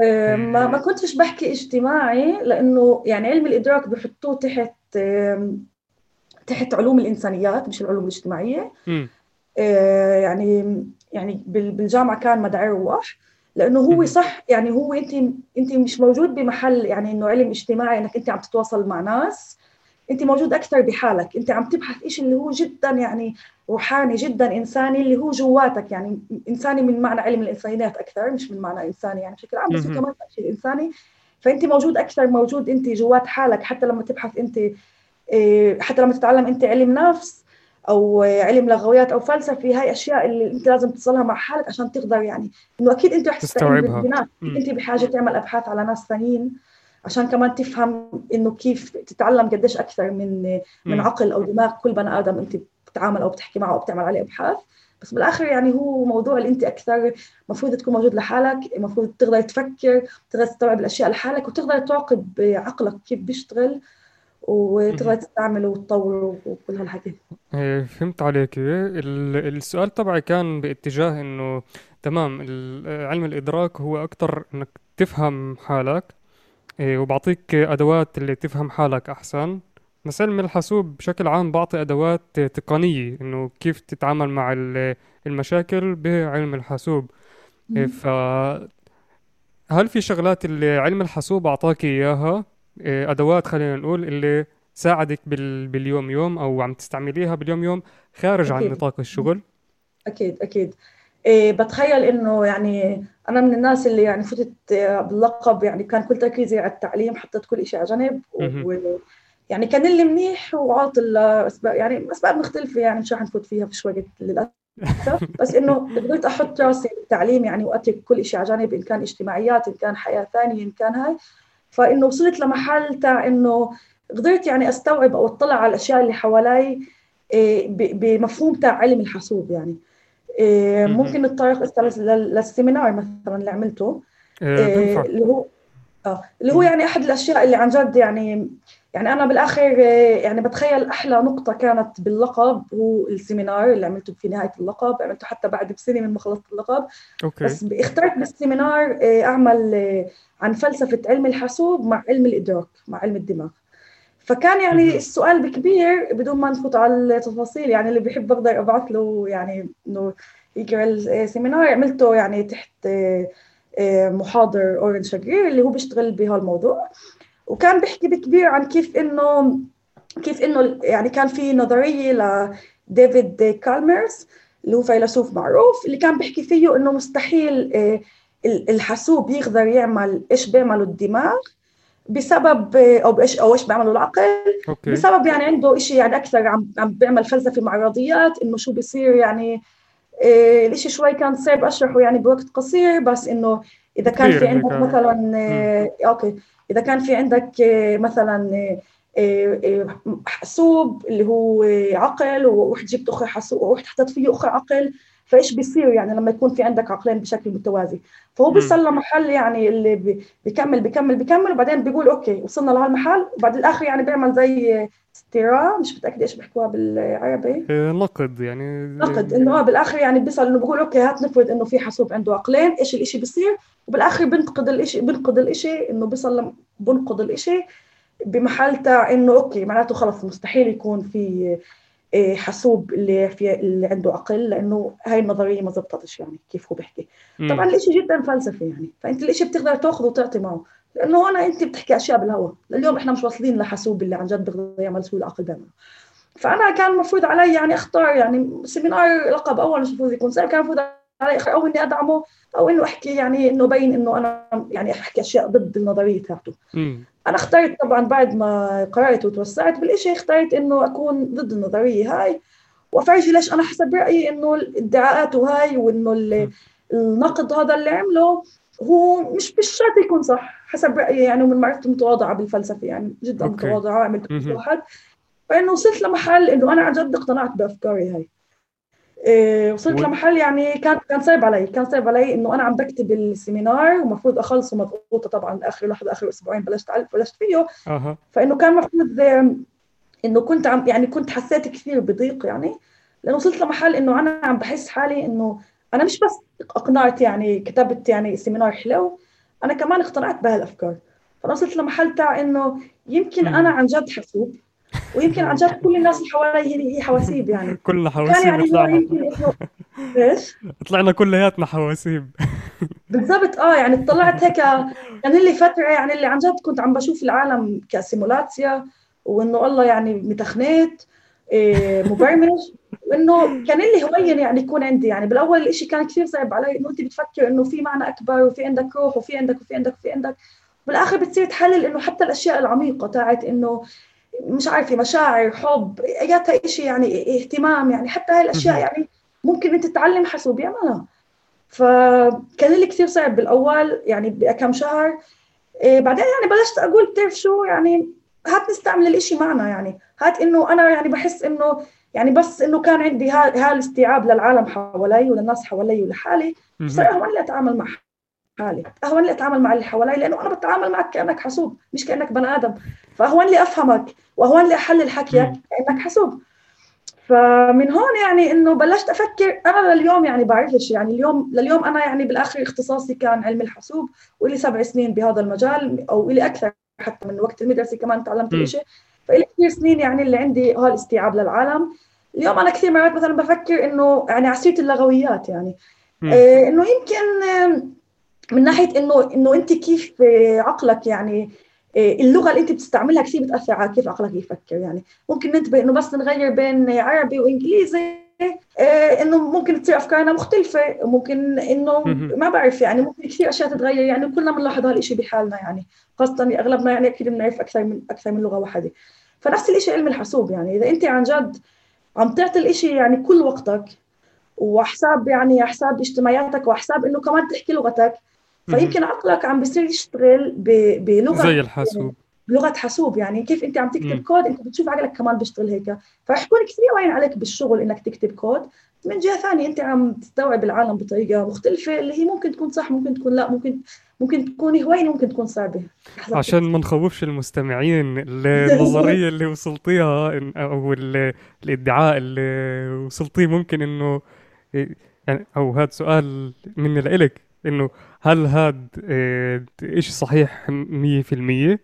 آه، ما ما كنتش بحكي اجتماعي لأنه يعني علم الإدراك بحطوه تحت تحت علوم الإنسانيات مش العلوم الاجتماعية. آه، يعني يعني بالجامعة كان مدعي روح لأنه هو صح يعني هو انت انت مش موجود بمحل يعني إنه علم اجتماعي إنك انت عم تتواصل مع ناس. أنت موجود أكثر بحالك. أنت عم تبحث شيء اللي هو جدا يعني روحاني جدا إنساني اللي هو جواتك. يعني إنساني من معنى علم الإنسانيات أكثر مش من معنى إنساني. يعني بشكل عام بس كمان شيء إنساني. فأنت موجود أكثر موجود أنت جوات حالك. حتى لما تبحث أنت إيه، حتى لما تتعلم أنت علم نفس أو علم لغويات أو فلسفة هاي أشياء اللي أنت لازم تصلها مع حالك عشان تقدر يعني إنه أكيد أنت رح تستوعبها. أنت بحاجة تعمل أبحاث على ناس ثانيين. عشان كمان تفهم إنه كيف تتعلم قديش أكثر من من عقل أو دماغ كل بني آدم أنت بتتعامل أو بتحكي معه أو بتعمل عليه أبحاث. بس بالآخر يعني هو موضوع اللي أنت أكثر المفروض تكون موجود لحالك المفروض تقدر تفكر تقدر تستوعب الأشياء لحالك وتقدر تعاقب عقلك كيف بيشتغل وتقدر تستعمله وتطوره وكل هالحكي. إيه، فهمت عليك. السؤال تبعي كان باتجاه إنه تمام علم الإدراك هو أكثر إنك تفهم حالك وبعطيك أدوات اللي تفهم حالك أحسن. بس علم الحاسوب بشكل عام بعطي أدوات تقنية إنه كيف تتعامل مع المشاكل بعلم الحاسوب. إيه، ف هل في شغلات اللي علم الحاسوب أعطاك إياها؟ إيه، أدوات خلينا نقول اللي ساعدك بال... باليوم يوم أو عم تستعمليها باليوم يوم خارج أكيد. عن نطاق الشغل؟ أكيد أكيد. إيه بتخيل إنه يعني أنا من الناس اللي يعني فتت باللقب يعني كان كل تركيزي على التعليم حطيت كل شيء على جنب و... يعني كان اللي منيح وعاطل اسباب يعني أسباب مختلفة يعني مش رح نفوت فيها في وقت للأسف. *laughs* بس إنه قدرت أحط رأسي بالتعليم يعني وأترك كل شيء على جنب إن كان اجتماعيات إن كان حياة ثانية إن كان هاي. فإنه وصلت لمحل تاع إنه قدرت يعني أستوعب أو أطلع على الأشياء اللي حوالي إيه، بمفهوم تاع علم الحاسوب يعني. إيه،. ممكن نتطرق لل seminar مثلا اللي عملته. إيه، بنفع اللي هو آه اللي هو. يعني أحد الأشياء اللي عن جد يعني يعني أنا بالآخر إيه، يعني بتخيل أحلى نقطة كانت باللقب هو ال seminar اللي عملته في نهاية اللقب. عملته حتى بعد بسنة من ما خلصت اللقب. okay. بس اخترت بال seminar إيه، أعمل إيه، عن فلسفة علم الحاسوب مع علم الإدراك مع علم الدماغ. فكان يعني. السؤال بكبير بدون ما نفوت على التفاصيل يعني اللي بيحب بقدر أبعث له يعني إنه يقرأ ال seminar. عملته يعني تحت آه، محاضر أورون شغرير اللي هو بيشتغل بهالموضوع. وكان بيحكي بكبير عن كيف إنه كيف إنه يعني كان في نظرية لديفيد تشالمرز اللي هو فيلسوف معروف اللي كان بيحكي فيه إنه مستحيل آه، ال- الحاسوب يقدر يعمل إيش بيعمله الدماغ. بسبب أو إيش أو إيش بيعمله العقل. okay. بسبب يعني عنده شيء يعني أكثر عم عم بيعمل فلسفة مع الرياضيات إنه شو بيصير يعني إيه الإشي شوي كان صعب أشرحه يعني بوقت قصير بس إنه إذا كان في هيك، عندك آه. مثلا إيه okay. إذا كان في عندك إيه مثلا إيه إيه حاسوب اللي هو عقل ورحت جبت اخر حاسوب ورحت حطيت فيه اخر عقل فايش بيصير يعني لما يكون في عندك عقلين بشكل متوازي؟ فهو مم. بيوصل لمحل يعني اللي بي- بيكمل بيكمل بيكمل وبعدين بيقول okay وصلنا لهالمحل وبعد الآخر يعني بيعمل زي סתירה مش متأكدة إيش بيحكوها بالعربي. آه، نقض يعني. نقض إنه آه بالآخر يعني بيصل إنه بقول okay هات نفرض إنه في حاسوب عنده عقلين إيش الإشي بيصير؟ وبالآخر بنقض الإشي بنقض الإشي إنه بيصل بنقض الإشي بمحل تاع إنه okay معناته خلص مستحيل يكون في حاسوب اللي في اللي عنده عقل لأنه هاي النظرية ما زبطتش يعني كيف هو بيحكي. طبعا الإشي جدا فلسفي يعني. فأنت الإشي بتقدر تأخذه وتعطي معه. لأنه هنا أنت بتحكي أشياء بالهواء لليوم إحنا مش واصلين لحاسوب اللي عن جد بيقدر يعمل سوء العقل بيعمله فأنا كان المفروض علي يعني أختار يعني سيمينار لقب أول مش المفروض يكون كان المفروض أو إني أدعمه أو إنه أحكي يعني إنه بين إنه أنا يعني أحكي أشياء ضد النظرية تاعته. أنا اخترت طبعا بعد ما قرأت وتوسعت بالإشي اخترت إنه أكون ضد النظرية هاي وأفرجي ليش أنا حسب رأيي إنه الادعاءات وهاي وإنه ال- النقد هذا اللي عمله هو مش مش شرط يكون صح حسب رأيي يعني ومن معرفتي المتواضعه بالفلسفة يعني جدا. متواضعة عملت. واحد فإنه وصلت لمحل إنه أنا عن جد اقتنعت بأفكاري هاي وصلت و- لمحل يعني كان كان صعب علي كان صعب علي إنه أنا عم بكتب السيمينار ومفروض اخلصه مضغوطه طبعا آخر لحظة آخر أسبوعين بلشت بلشت فيه. أها. فإنه كان المفروض إنه كنت عم يعني كنت حسيت كثير بضيق يعني. لأنه وصلت لمحل إنه أنا عم بحس حالي إنه أنا مش بس اقنعت يعني كتبت يعني سيمينار حلو أنا كمان اقتنعت بهالأفكار. فأنا وصلت لمحل تاع إنه يمكن. أنا عن جد حاسوب ويمكن عن جد كل الناس اللي حوالي هي هي حواسيب يعني. *laughs* كلنا حواسيب يعني طلعنا إيش؟ طلعنا كلياتنا حواسيب. *laughs* بالضبط آه يعني طلعت هيك كان لي فترة يعني اللي عن جد كنت عم بشوف العالم كسيمولاتيا وإنه الله يعني متخنت إيه، مبرمج *laughs* وإنه كان لي هوين يعني يكون عندي. يعني بالأول الاشي كان كثير صعب علي إنه أنت بتفكر إنه في معنى أكبر وفي عندك روح وفي عندك وفي عندك وفي عندك. بالآخر بتصير تحلل إنه حتى الأشياء العميقة تاعت إنه مش عارفة مشاعر حب اياتها شيء يعني اهتمام يعني. حتى هاي الاشياء. يعني ممكن أنت تتعلم حاسوب يعملها فكان لي كثير صعب بالأول يعني بكم شهر. إيه بعدين يعني بلشت أقول بتعرف شو يعني هات نستعمل الإشي معنا يعني. هات إنه أنا يعني بحس إنه يعني بس إنه كان عندي ها هالاستيعاب للعالم حوالي وللناس حوالي ولحالي. اهون لي أتعامل مع حالي اهون لي أتعامل مع اللي حوالي لأنه أنا بتعامل معك كأنك حاسوب مش كأنك بني آدم فاهون لي أفهمك واهون لي احلل حكيك. كأنك حاسوب فمن هون يعني إنه بلشت أفكر أنا لليوم يعني بعرفش يعني اليوم لليوم أنا يعني بالآخر اختصاصي كان علم الحاسوب ولي سبع سنين بهذا المجال أو لي أكثر حتى من وقت المدرسة كمان تعلمت. الاشي فلي كثير سنين يعني اللي عندي هالاستيعاب للعالم اليوم أنا كثير مرات مثلا بفكر إنه يعني عصيرة اللغويات يعني. آه، إنه يمكن من ناحية انه إنه أنت كيف آه، عقلك يعني آه، اللغة اللي أنت بتستعملها كثير بتأثر على كيف عقلك يفكر يعني ممكن ننتبه إنه بس نغير بين عربي وإنجليزي آه، إنه ممكن تصير أفكارنا مختلفة ممكن إنه. ما بعرف يعني ممكن كثير أشياء تتغير يعني كلنا بنلاحظ هالشيء بحالنا يعني خاصة أغلبنا يعني أكيد بنعرف أكثر من أكثر من لغة واحدة فنفس الشيء علم الحاسوب يعني إذا أنت عن جد عم تعطي الإشي يعني كل وقتك وحساب يعني حساب اجتماعياتك وحساب إنه كمان تحكي لغتك. فيمكن عقلك عم بيصير يشتغل ب- بلغة زي الحاسوب. بلغة حاسوب. يعني كيف انت عم تكتب مم. كود انت بتشوف عقلك كمان بيشتغل هيك. فرح يكون كثير وين عليك بالشغل انك تكتب كود. من جهة ثانية انت عم تستوعب العالم بطريقة مختلفة اللي هي ممكن تكون صح ممكن تكون لا ممكن ممكن تكون هواية ممكن تكون صعبة. عشان ما نخوفش المستمعين النظرية *laughs* اللي وصلتيها أو الإدعاء اللي وصلتيه ممكن إنه يعني أو هذا سؤال مني لإلك إنه هل هذا إيه، إشي صحيح 100%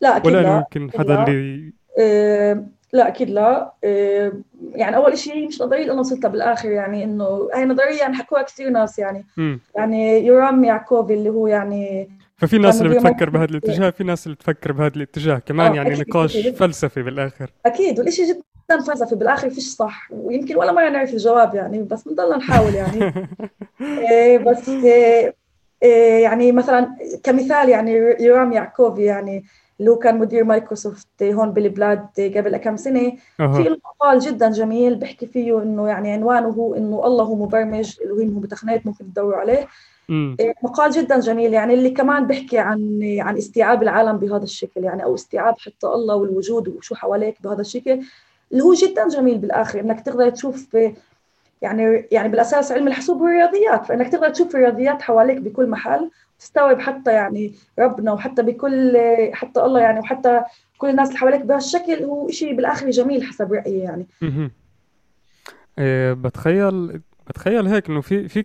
لا أكيد ولا لا. ممكن حدا اللي إيه لا أكيد لا. إيه يعني أول شيء مش نظرية اللي أنا وصلتها بالآخر يعني إنه هاي نظرية يعني حكوها كثير ناس يعني. م. يعني يورام يعكوفي اللي هو يعني ففي ناس اللي بتفكر بهذا الاتجاه في ناس اللي بتفكر بهذا الاتجاه كمان آه يعني نقاش أكيد. فلسفي بالآخر أكيد والشيء جدا فلسفي بالآخر فيش صح ويمكن ولا مرة نعرف الجواب يعني بس بنضل نحاول يعني *laughs* إيه بس إيه إيه يعني مثلا كمثال يعني يورام يعكوفي يعني اللي هو كان مدير مايكروسوفت هون بالبلاد قبل كم سنة أه. في مقال جدا جميل بيحكي فيه إنه يعني عنوانه هو إنه الله هو مبرمج الوهيم هو بتقنيات ممكن تدوروا عليه مقال جدا جميل. يعني اللي كمان بيحكي عن عن استيعاب العالم بهذا الشكل يعني أو استيعاب حتى الله والوجود وشو حواليك بهذا الشكل اللي هو جدا جميل بالآخر إنك تقدر تشوف يعني يعني بالأساس علم الحاسوب والرياضيات فإنك تقدر تشوف الرياضيات حواليك بكل محل تستوعب حتى يعني ربنا وحتى بكل حتى الله يعني وحتى كل الناس اللي حواليك بهالشكل هو شيء بالآخر جميل حسب رأيي يعني. إيه بتخيل بتخيل هيك إنه في في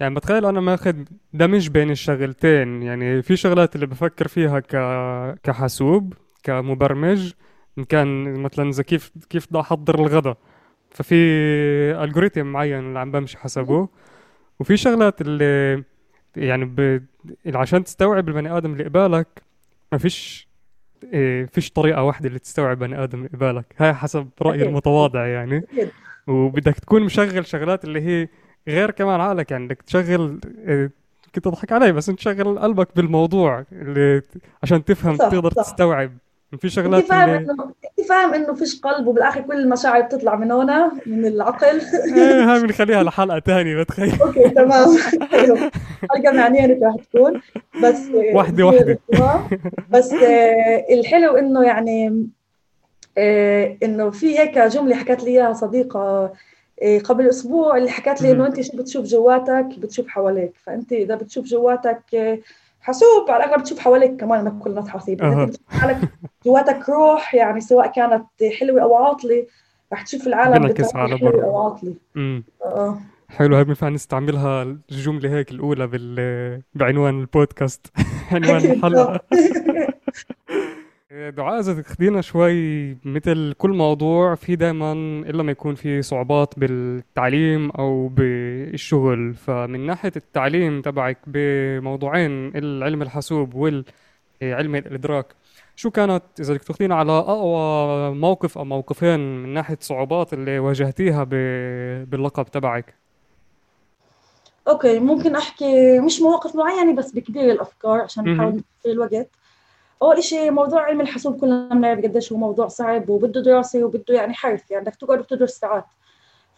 يعني بتخيل أنا ماخذ دمج بين الشغلتين يعني في شغلات اللي بفكر فيها ك كحاسوب كمبرمج إن كان مثلا إذا كيف كيف بدي أحضر الغداء ففي الجوريثم معين اللي عم بمشي حسبه وفي شغلات اللي يعني ب... عشان تستوعب البني آدم اللي قبالك ما فيش إيه فيش طريقة واحدة اللي تستوعب بني آدم اللي قبالك. هاي حسب رأيي المتواضع يعني. وبدك تكون مشغل شغلات اللي هي غير كمان عقلك يعني بدك تشغل إيه كنت أضحك علي بس انت تشغل قلبك بالموضوع اللي عشان تفهم صح تقدر صح. تستوعب. في شغلات انت فاهم. إنه انت فاهم إنه فيش قلب وبالآخر كل المشاعر بتطلع من هنا من العقل. *laughs* إيه هاي بنخليها لحلقة ثانية بتخيل. *laughs* أوكي تمام. حلقة معنية رح تكون. بس وحدة وحدة. بس آه، الحلو إنه يعني آه، إنه في هيك جملة حكت لي إياها صديقة قبل أسبوع اللي حكت لي إنه أنت شو بتشوف جواتك بتشوف حواليك. فأنت إذا بتشوف جواتك حاسوب على الاغلب بتشوف حواليك كمان كل الناس حاسيب إذا بتشوف حالك جواتك روح يعني سواء كانت حلوة أو عاطلة رح تشوف العالم بنعكس على برا أو عاطلة. آه. حلو هاي بنفع نستعملها الجملة هيك الأولى بال... بعنوان البودكاست. *laughs* عنوان الحلقة. *laughs* دعاء إذا تاخدينا شوي مثل كل موضوع في دائما إلا ما يكون في صعوبات بالتعليم أو بالشغل. فمن ناحية التعليم تبعك بموضوعين العلم الحاسوب والعلم الإدراك. شو كانت إذا بدك تاخدينا على أقوى موقف أو موقفين من ناحية صعوبات اللي واجهتيها باللقب تبعك؟ أوكي ممكن أحكي مش مواقف معينة بس بكبير الأفكار عشان نحاول في الوقت. أول شيء موضوع علم الحاسوب كلنا بنعرف قديش هو موضوع صعب وبده دراسة وبده يعني حرف يعني بدك تقعد وتدرس ساعات.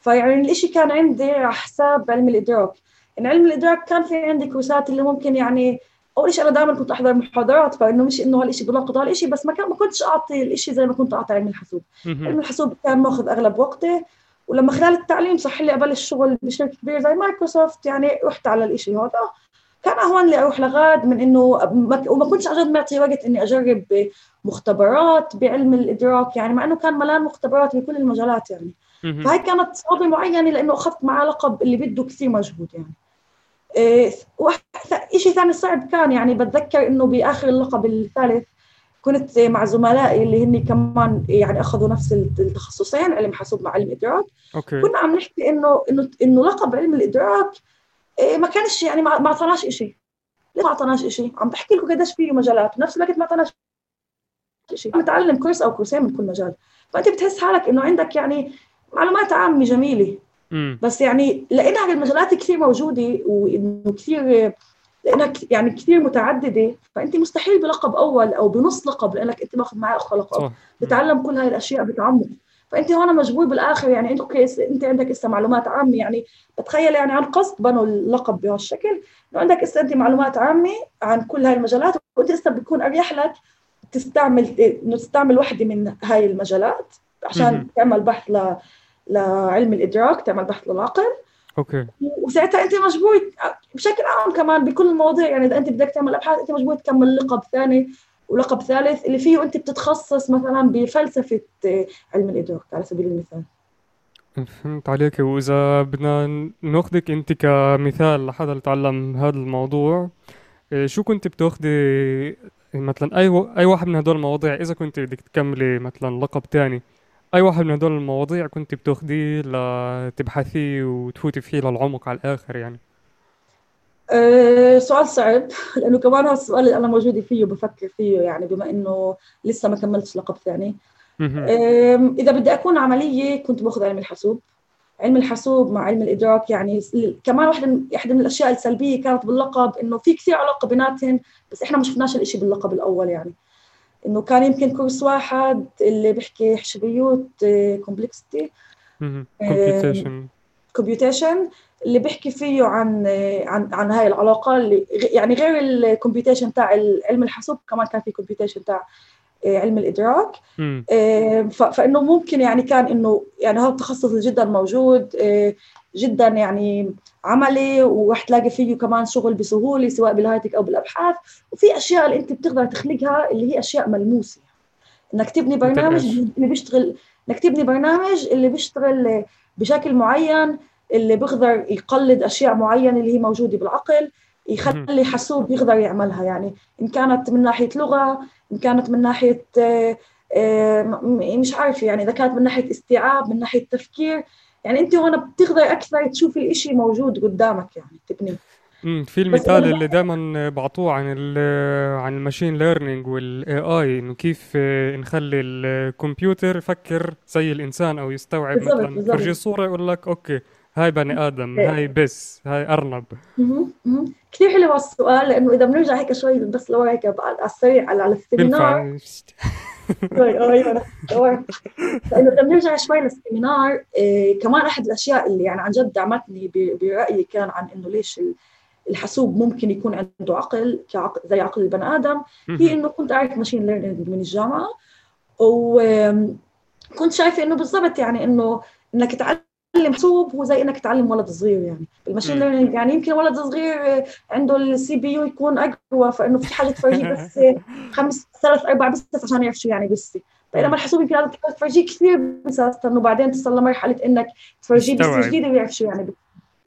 فيعني الشيء كان عندي على حساب علم الإدراك. يعني علم الإدراك كان في عندي كورسات اللي ممكن يعني أول شيء أنا دائما كنت أحضر محاضرات فإنه مش إنه هالشيء بناقض هالشيء بس ما كان ما كنتش أعطي الشيء زي ما كنت أعطي علم الحاسوب علم الحاسوب كان ماخذ أغلب وقتي ولما خلال التعليم صح لي أبلش شغل بشركه كبيره زي مايكروسوفت يعني رحت على الشيء هذا. كان اهون لي أروح لغاد من إنه وما كنتش عن جد معطي وقت إني أجرب مختبرات بعلم الإدراك يعني مع إنه كان ملان مختبرات بكل المجالات يعني. فهي كانت صعوبة معينة لإنه أخذت معاه لقب اللي بده كثير مجهود يعني. إيه شيء ثاني صعب كان يعني بتذكر إنه بآخر اللقب الثالث كنت مع زملائي اللي هن كمان يعني أخذوا نفس التخصصين علم حاسوب مع علم إدراك. أوكي. كنا عم نحكي انه انه إنه لقب علم الإدراك ما كانش يعني ما اعطاناش شيء ليه ما اعطاناش شيء عم بحكي لكم قديش في مجالات. بنفس الوقت ما اعطاناش شيء عم نتعلم كورس أو كورسين من كل مجال. فأنت بتحس حالك إنه عندك يعني معلومات عامة جميلة. بس يعني لانها المجالات كثير موجودة وإنه كثير لأنها يعني كثير متعددة فأنت مستحيل بلقب أول أو بنص لقب لأنك أنت ماخذ معاه اخر لقب. بتعلم كل هاي الأشياء بتعمق. فانت هون مجبور بالآخر يعني انت أوكي انت عندك لسه معلومات عامة يعني بتخيل يعني عن قصد بنوا اللقب بهالشكل. إنه عندك لسه انت معلومات عامة عن كل هاي المجالات وانت لسه بيكون أريح لك تستعمل إنه تستعمل وحدة من هاي المجالات عشان تعمل بحث ل لعلم الإدراك تعمل بحث للعقل. أوكي. وساعتها انت مجبور بشكل عام كمان بكل المواضيع يعني إذا انت بدك تعمل أبحاث انت مجبور تكمل لقب ثاني ولقب ثالث اللي فيه أنت بتتخصص مثلا بفلسفة علم الإدراك على سبيل المثال. فهمت عليك. وإذا بدنا نأخذك أنت كمثال لحدا تعلم هذا الموضوع إيه، شو كنت بتأخذي مثلا أي أي واحد من هدول المواضيع؟ إذا كنت بدك تكملي مثلا لقب تاني أي واحد من هدول المواضيع كنت بتأخذيه لتبحثيه وتفوتي فيه للعمق على الآخر يعني؟ أه سؤال صعب لأنه كمان هذا السؤال اللي أنا موجودة فيه وبفكر فيه يعني بما إنه لسه ما كملتش لقب ثاني. إذا بدي أكون عملية كنت بأخذ علم الحاسوب. علم الحاسوب مع علم الإدراك يعني كمان واحدة واحدة من الأشياء السلبية كانت باللقب إنه في كثير علاقة بيناتهم بس إحنا ما شفناش الشيء باللقب الأول يعني. إنه كان يمكن كورس واحد اللي بيحكي חישוביות complexity computation computation اللي بيحكي فيه عن عن عن هاي العلاقة اللي يعني غير ال computation تاع علم الحاسوب كمان كان في computation تاع آه، علم الإدراك. آه، فإنه ممكن يعني كان إنه يعني هذا التخصص جدا موجود آه، جدا يعني عملي وراح تلاقي فيه كمان شغل بسهولة سواء بالهايتك أو بالأبحاث. وفي أشياء اللي أنت بتقدر تخلقها اللي هي أشياء ملموسة. إنك تبني برنامج اللي بيشتغل إنك تبني برنامج اللي بيشتغل بشكل معين. اللي بيقدر يقلد أشياء معينة اللي هي موجودة بالعقل يخلي حاسوب يقدر يعملها. يعني إن كانت من ناحية لغة إن كانت من ناحية آه، مش عارفة يعني إذا كانت من ناحية استيعاب من ناحية تفكير يعني أنت هون بتقدر أكثر تشوفي الإشي موجود قدامك يعني تبنيه في المثال اللي دائما بعطوه عن عن ال machine learning وال AI إنه كيف نخلي الكمبيوتر يفكر زي الإنسان أو يستوعب مثلا. فرجي صورة يقول لك okay هاي بني آدم إيه. هاي بس هاي أرنب. كثير حلو السؤال لأنه إذا بنرجع هيك شوي بس لورا هيك على السريع على السيمينار. أيوه لأنه اذا بنرجع شوي للسيمينار إيه كمان أحد الأشياء اللي يعني عن جد دعمتني برأيي كان عن إنه ليش الحاسوب ممكن يكون عنده عقل كعقل زي عقل البني آدم. هي إنه كنت أعرف machine learning من الجامعة وكنت شايفة إنه بالضبط يعني إنه إنك تعلم تعلم حاسوب هو زي إنك تعلم ولد صغير يعني. بال machine learning يعني يمكن ولد صغير عنده ال CPU يكون أقوى فإنه في حاجة تفرجيه *laughs* بس خمس ثلاث أربع بس عشان يعرف شو يعني بس. بينما الحاسوب يمكن تفرجيه كثير بس إنه بعدين تصل لمرحلة إنك تفرجيه بس جديده ويعرف شو يعني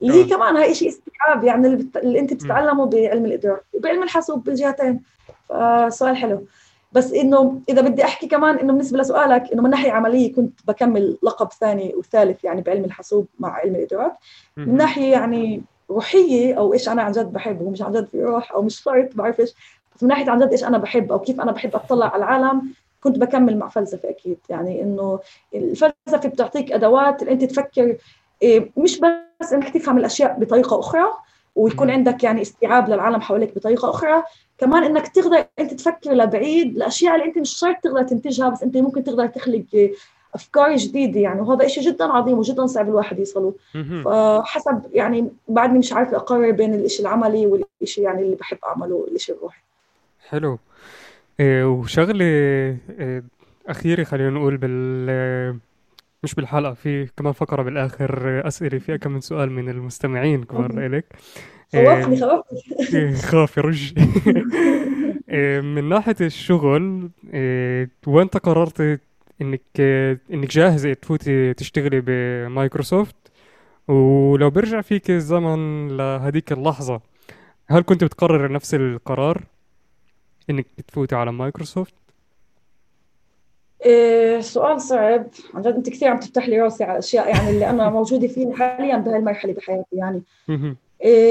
اللي هي آه. كمان هاي شيء استيعاب يعني اللي, بت... اللي أنت بتتعلمه بعلم الإدراك وبعلم الحاسوب بالجهتين. فسؤال حلو. بس إنه إذا بدي أحكي كمان إنه بالنسبة لسؤالك إنه من ناحية عملية كنت بكمل لقب ثاني وثالث يعني بعلم الحاسوب مع علم الإدراك. من ناحية يعني روحية أو إيش أنا عن جد بحب ومش عن جد في روح أو مش شرط بعرفش بس من ناحية عن جد إيش أنا بحب أو كيف أنا بحب أطلع على العالم كنت بكمل مع فلسفة أكيد. يعني إنه الفلسفة بتعطيك أدوات اللي أنت تفكر إيه، مش بس إنك تفهم الأشياء بطريقة أخرى ويكون عندك يعني استيعاب للعالم حواليك بطريقة أخرى كمان إنك تقدر أنت تفكر لبعيد الاشياء اللي أنت مش شرط تقدر تنتجها بس أنت ممكن تقدر تخلق أفكار جديدة يعني. وهذا شيء جدا عظيم وجدا صعب الواحد يوصله. فحسب يعني بعدني مش عارفة اقرر بين الشيء العملي والشيء يعني اللي بحب أعمله الشيء الروحي. حلو. إيه وشغلة إيه أخيرة خلينا نقول بال مش بالحلقة في كمان فقرة بالآخر أسئلة فيها كم من سؤال من المستمعين كمان إلك خوفني خوفني خافي رج من ناحية الشغل وانت قررت إنك إنك جاهزة تفوتي تشتغلي بمايكروسوفت؟ ولو برجع فيك الزمن لهديك اللحظة هل كنت بتقرر نفس القرار؟ إنك تفوتي على مايكروسوفت؟ إيه سؤال صعب. عن جد أنت كثير عم تفتح لي راسي على أشياء يعني اللي أنا موجودة فيه حاليا بهاي المرحلة بحياتي يعني. إيه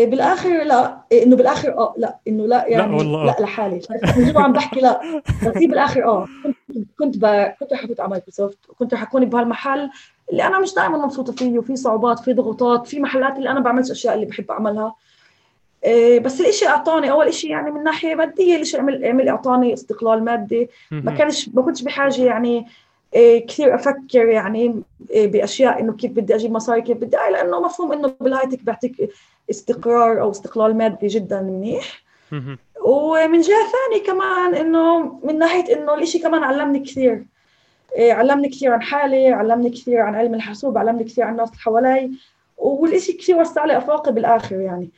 بالآخر لا إيه إنه بالآخر آه لا إنه لا يعني لا, والله. لا لحالي. من عم بحكي لا بس هي بالآخر آه. كنت كنت ب... كنت رح أفوت على مايكروسوفت وكنت رح أكون بهالمحل اللي أنا مش دائما مبسوطة فيه وفي صعوبات في ضغوطات في محلات اللي أنا بعملش أشياء اللي بحب أعملها. إيه بس الإشي أعطاني أول إشي يعني من ناحية مادية الإشي عمل عمل أعطاني استقلال مادي. ما كانش ما كنتش بحاجة يعني إيه كثير أفكر يعني إيه بأشياء إنه كيف بدي أجيب مصاري كيف بدي لأنه مفهوم إنه بالهايتك بيعطيك استقرار أو استقلال مادي جدا منيح. ومن جهة ثانية كمان إنه من ناحية إنه الإشي كمان علمني كثير. إيه، علمني كثير عن حالي علمني كثير عن علم الحاسوب علمني كثير عن الناس اللي حوالي والإشي كثير وسع لي أفاقي بالآخر يعني.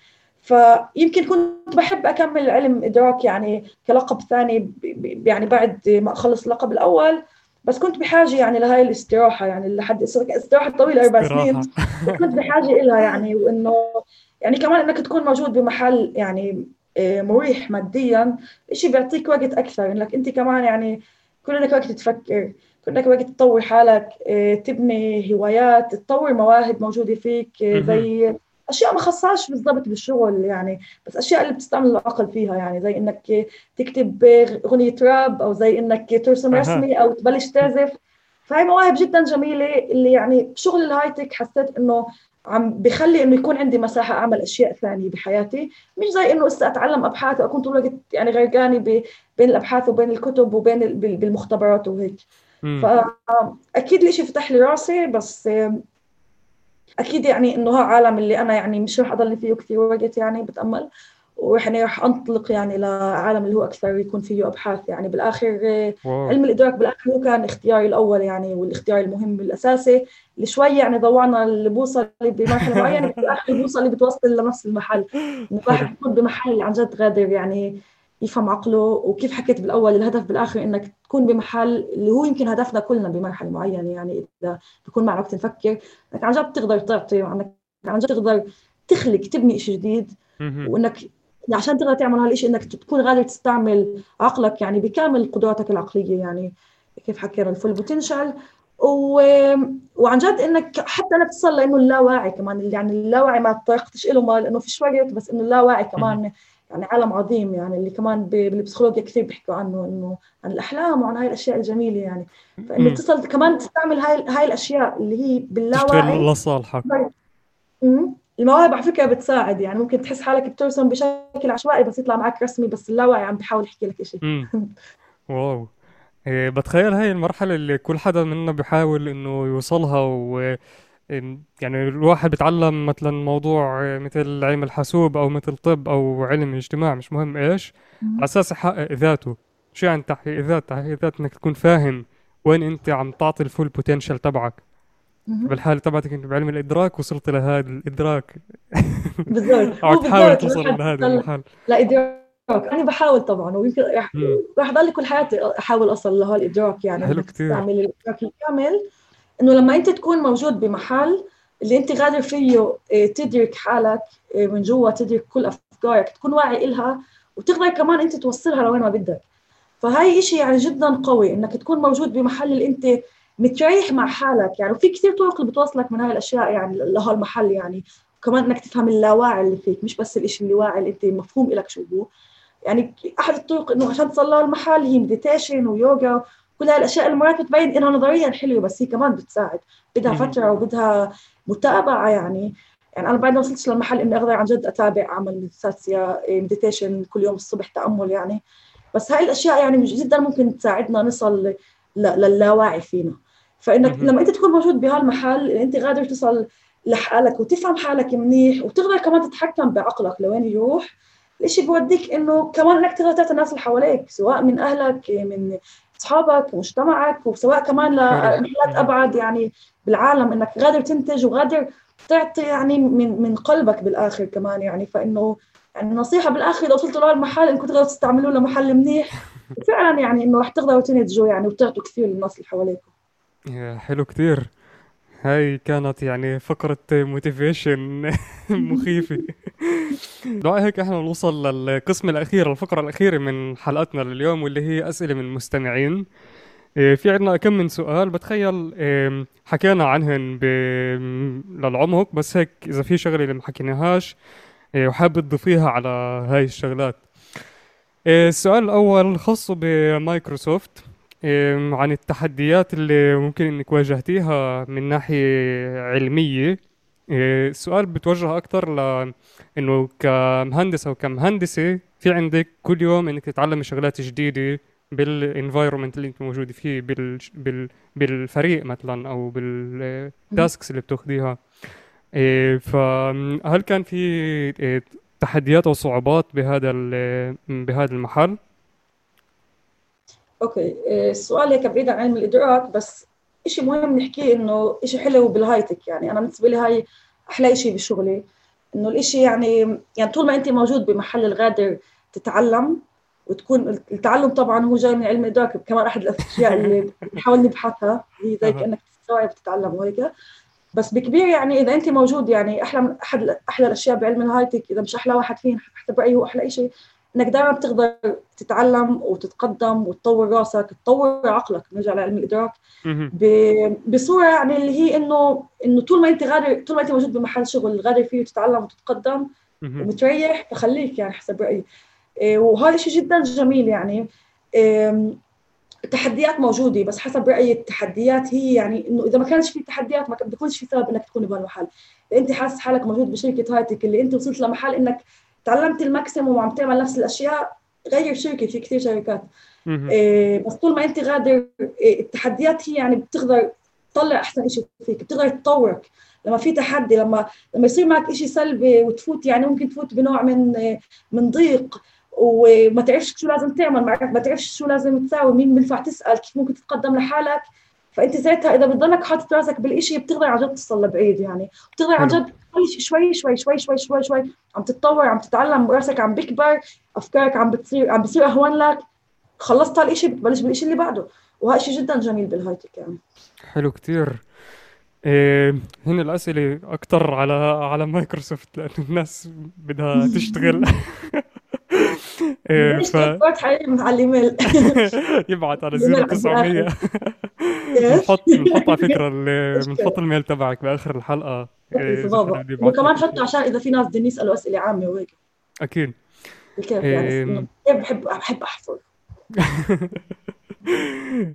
فيمكن كنت بحب أكمل علم إدراك يعني كلقب ثاني يعني بعد ما أخلص اللقب الأول بس كنت بحاجة يعني لهي الاستراحة يعني لحد استراحة طويلة أربع سنين. *laughs* كنت بحاجة لها يعني وإنه يعني كمان إنك تكون موجود بمحل يعني آه، مريح ماديا شيء بيعطيك وقت أكثر. إنك أنت كمان يعني كل لك وقت تفكر كل لك وقت تطور حالك آه، تبني هوايات تطور مواهب موجودة فيك آه، زي أشياء ما خصهاش بالضبط بالشغل يعني. بس أشياء اللي بتستعمل العقل فيها يعني زي إنك تكتب أغنية راب أو زي إنك ترسم رسمي أو تبلش تعزف. فهي مواهب جدا جميلة اللي يعني شغل الهاي تك حسيت إنه عم بخلي إنه يكون عندي مساحة أعمل أشياء ثانية بحياتي. مش زي إنه لسه اتعلم أبحاث وأكون طول الوقت يعني غرقانة بين الأبحاث وبين الكتب وبين بالمختبرات وهيك. فاكيد الشيء فتح لي راسي بس أكيد يعني إنه ها عالم اللي أنا يعني مش رح اضل فيه كثير وقت يعني بتأمل. ويعني رح أنطلق يعني لعالم اللي هو أكثر يكون فيه أبحاث. يعني بالآخر واو. علم الإدراك بالآخر هو كان اختياري الأول يعني والاختيار المهم الأساسي. اللي شوي يعني ضوعنا البوصلة بمرحلة معينة *laughs* بالاخر البوصلة اللي بتوصل لنفس المحل. الواحد *laughs* يكون بمحل عن جد غادر يعني يفهم عقله. وكيف حكيت بالأول الهدف بالآخر إنك تكون بمحل اللي هو يمكن هدفنا كلنا بمرحلة معينة يعني. إذا بكون معنا وقت نفكر إنك عن جد تقدر تعطي وإنك عن جد تقدر تخلق تبني شيء جديد. وإنك عشان تقدر تعمل هالشيء إنك تكون قادر تستعمل عقلك يعني بكامل قدراتك العقلية يعني كيف حكينا الفول بوتنشال و... وعن جد إنك حتى انك تصل لإنه اللاواعي كمان يعني اللاواعي ما طرقتش له مال انه في شوية بس إنه اللاواعي كمان يعني عالم عظيم يعني اللي كمان بالبسيكولوجيا كثير بيحكوا عنه إنه عن الأحلام وعن هاي الأشياء الجميلة يعني. فإنه تصل كمان تستعمل هاي هاي الأشياء اللي هي باللاوعي لصالحك. المواهب على فكرة بتساعد يعني ممكن تحس حالك بترسم بشكل عشوائي بس يطلع معك رسمي بس اللاوعي عم بيحاول يحكي لك شيء *laughs* واو. إيه بتخيل هاي المرحلة اللي كل حدا منا بيحاول إنه يوصلها و يعني الواحد بيتعلم مثلا موضوع مثل علم الحاسوب أو مثل طب أو علم الاجتماع مش مهم إيش على أساس يحقق ذاته. شو يعني تحقيق ذات؟ تحقيق ذات إنك تكون فاهم وين أنت عم تعطي الفول بوتنشل تبعك. بالحالة تبعتك أنت بعلم الإدراك وصلت لهذا الإدراك. بالضبط. *laughs* أو تحاول توصل لهذا المحل. لا إدراك. أنا بحاول طبعا ويمكن رح رح ضل كل حياتي أحاول أصل لهذا الإدراك يعني. حلو كثير تعمل الإدراك الكامل. إنه لما أنت تكون موجود بمحل اللي أنت قادر فيه آه، تدرك حالك آه، من جوا تدرك كل أفكارك تكون واعي إلها وتقدر كمان أنت توصلها لوين ما بدك. فهاي شيء يعني جدا قوي إنك تكون موجود بمحل اللي أنت متريح مع حالك يعني وفي كثير طرق اللي بتوصلك من هاي الأشياء يعني لهالمحل يعني. وكمان إنك تفهم اللاواعي اللي فيك مش بس الشيء اللي واعي اللي أنت مفهوم لك شو هو يعني أحد الطرق إنه عشان تصل لهالمحل هي meditation ويوغا كل هالاشياء اللي مرات بتبين إنها نظريا حلوة بس هي كمان بتساعد. بدها فترة وبدها متابعة يعني. يعني أنا بعد ما وصلت للمحل إني أقدر عن جد أتابع أعمل مديتاسيا مديتيشن كل يوم الصبح تأمل يعني. بس هاي الأشياء يعني جدا ممكن تساعدنا نصل للاواعي فينا. فإنك لما أنت تكون موجود بهالمحل أنت قادر تصل لحالك وتفهم حالك منيح وتقدر كمان تتحكم بعقلك لوين يروح الشيء بوديك إنه كمان إنك تقدر تعطي الناس اللي حواليك سواء من أهلك من أصحابك مجتمعك وسواء كمان لمحلات أبعد يعني بالعالم إنك قادر تنتج وقادر تعطي يعني من من قلبك بالآخر كمان يعني. فإنه يعني نصيحة بالآخر إذا وصلتوا لهالمحل إنكم تقدروا تستعملوه لمحل منيح. فعلا يعني إنه رح تقدروا تنتجوا يعني وتعطوا كثير للناس اللي حواليكم حلو كثير. هاي كانت يعني فقرة موتيفيشن *laughs* مخيفة. *laughs* دعاء هيك إحنا نوصل للقسم الأخير الفقرة الأخيرة من حلقتنا لليوم واللي هي أسئلة من المستمعين إيه، في عندنا كم من سؤال. بتخيل حكينا عنهن للعمق بس هيك إذا في شغلة اللي ما حكيناهاش إيه، وحابب تضيفيها على هاي الشغلات. إيه، السؤال الأول خاص بمايكروسوفت عن التحديات اللي ممكن إنك واجهتيها من ناحية علمية. السؤال بتوجه أكثر لأنه كمهندس أو كمهندسة في عندك كل يوم إنك تتعلمي شغلات جديدة بال environment اللي إنت موجودة فيه بال بال بالفريق مثلا أو بال tasks اللي بتاخذيها فهل كان في تحديات أو صعوبات بهذا بهذا المحل؟ okay آه، السؤال هيك بعيد عن علم الإدراك بس شيء مهم نحكيه إنه شيء حلو بال high-tech. يعني أنا بالنسبة لي هاي أحلى شيء بشغلي إنه الإشي يعني يعني طول ما انت موجود بمحل الغادر تتعلم وتكون التعلم طبعا هو جاي من علم الإدراك كمان أحد الأشياء اللي بنحاول نبحثها هي زي كأنك تستوعب تتعلم وهيك. بس بكبير يعني إذا أنت موجود يعني أحلى من أحد أحلى الأشياء بعلم الهايتك إذا مش أحلى واحد فينا حتى برأيي هو أحلى شيء إنك دائما بتقدر تتعلم وتتقدم وتطور راسك تطور عقلك نرجع لعلم الادراك بصورة يعني اللي هي إنه إنه طول ما أنت غادر طول ما أنت موجود بمحل شغل غادر فيه تتعلم وتتقدم ومتريح فخليك يعني حسب رأيي. إيه، وهذا شيء جدا جميل يعني. التحديات موجودة بس حسب رأيي التحديات هي يعني إنه إذا ما كانش في تحديات ما بيكونش في سبب إنك تكون بهالمحل. أنت حاسس حالك موجود بشركة هايتك اللي أنت وصلت لمحل إنك تعلمت الماكسيموم وعم تعمل نفس الأشياء غير شركة في كثير شركات. إيه بس طول ما أنت غادر إيه التحديات هي يعني بتقدر تطلع أحسن شيء فيك بتقدر تطورك. لما في تحدي لما لما يصير معك شيء سلبي وتفوت يعني ممكن تفوت بنوع من من ضيق وما تعرفش شو لازم تعمل معك ما تعرفش شو لازم تساوي مين بينفع تسأل كيف ممكن تتقدم لحالك. فأنت ساعتها إذا بتضلك حاطط راسك بالشيء بتقدر عن جد توصل لبعيد يعني. بتقدر عن جد شوي شوي شوي شوي شوي شوي عم تتطور عم تتعلم راسك عم بيكبر أفكارك عم بتصير عم بصير أهون لك. خلصت هالشيء بتبلش بالشيء اللي بعده. وهذا شيء جدا جميل بال high-tech يعني. حلو كثير إيه هنا الأسئلة أكثر على على مايكروسوفت لأنه الناس بدها تشتغل. *laughs* ف... على الايميل *laughs* يبعث على *laughs* 0900 *laughs* بنحط بنحط على فكرة بنحط ال mail تبعك بآخر الحلقة. إيه وكمان حطه عشان إذا في ناس بدهم يسألوا أسئلة عامة وهيك. أكيد. كيف يعني؟ بحب بحب احفظ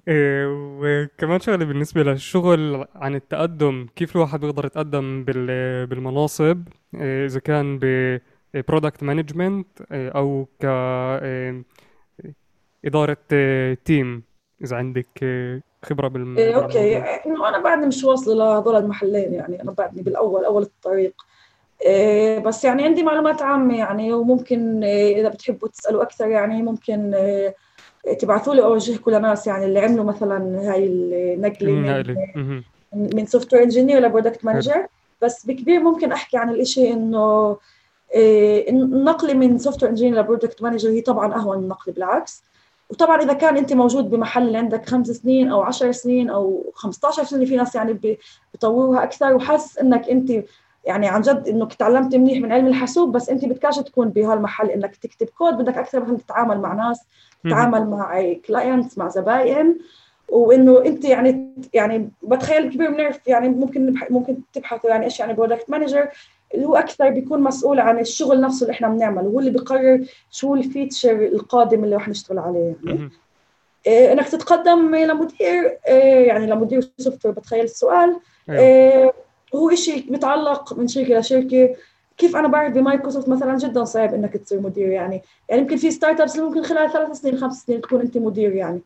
إيه وكمان شغلة بالنسبة للشغل عن التقدم كيف الواحد بيقدر يتقدم بالمناصب؟ إيه إذا كان ب product management آه، أو ك آه، إدارة team إذا عندك خبرة بالم إيه okay. إنه أنا بعدني مش واصلة لهذول المحلين يعني أنا بعدني بالأول أول الطريق. إيه بس يعني عندي معلومات عامة يعني وممكن إيه إذا بتحبوا تسألوا أكثر يعني ممكن إيه تبعثوا لي أوجهكم لناس يعني اللي عملوا مثلا هاي النقلة من, من software engineer ل product manager بس بكبير ممكن أحكي عن الشيء إنه إيه، النقله من software engineer ل product manager هي طبعا أهون من نقله بالعكس. وطبعا إذا كان أنت موجود بمحل اللي عندك خمس سنين أو 10 سنين أو 15 سنة في ناس يعني بيطوروها أكثر. وحاسس إنك أنت يعني عن جد إنك تعلمت منيح من علم الحاسوب بس أنت بدكاش تكون بهالمحل إنك تكتب كود بدك أكثر مثلا تتعامل مع ناس تتعامل مع clients مع زباين. وإنه أنت يعني يعني بتخيل كبير بنعرف يعني ممكن ممكن تبحثوا يعني إيش يعني product manager اللي هو أكثر بيكون مسؤول عن الشغل نفسه اللي إحنا بنعمله هو اللي بيقرر شو ال feature القادم اللي رح نشتغل عليه. يعني إيه إنك تتقدم لمدير إيه يعني لمدير software بتخيل السؤال. إيه هو شيء بيتعلق من شركة لشركه كيف أنا بعرف بمايكروسوفت مثلا جدا صعب إنك تصير مدير يعني. يعني يمكن في startups ممكن خلال ثلاث سنين خمس سنين تكون أنت مدير يعني.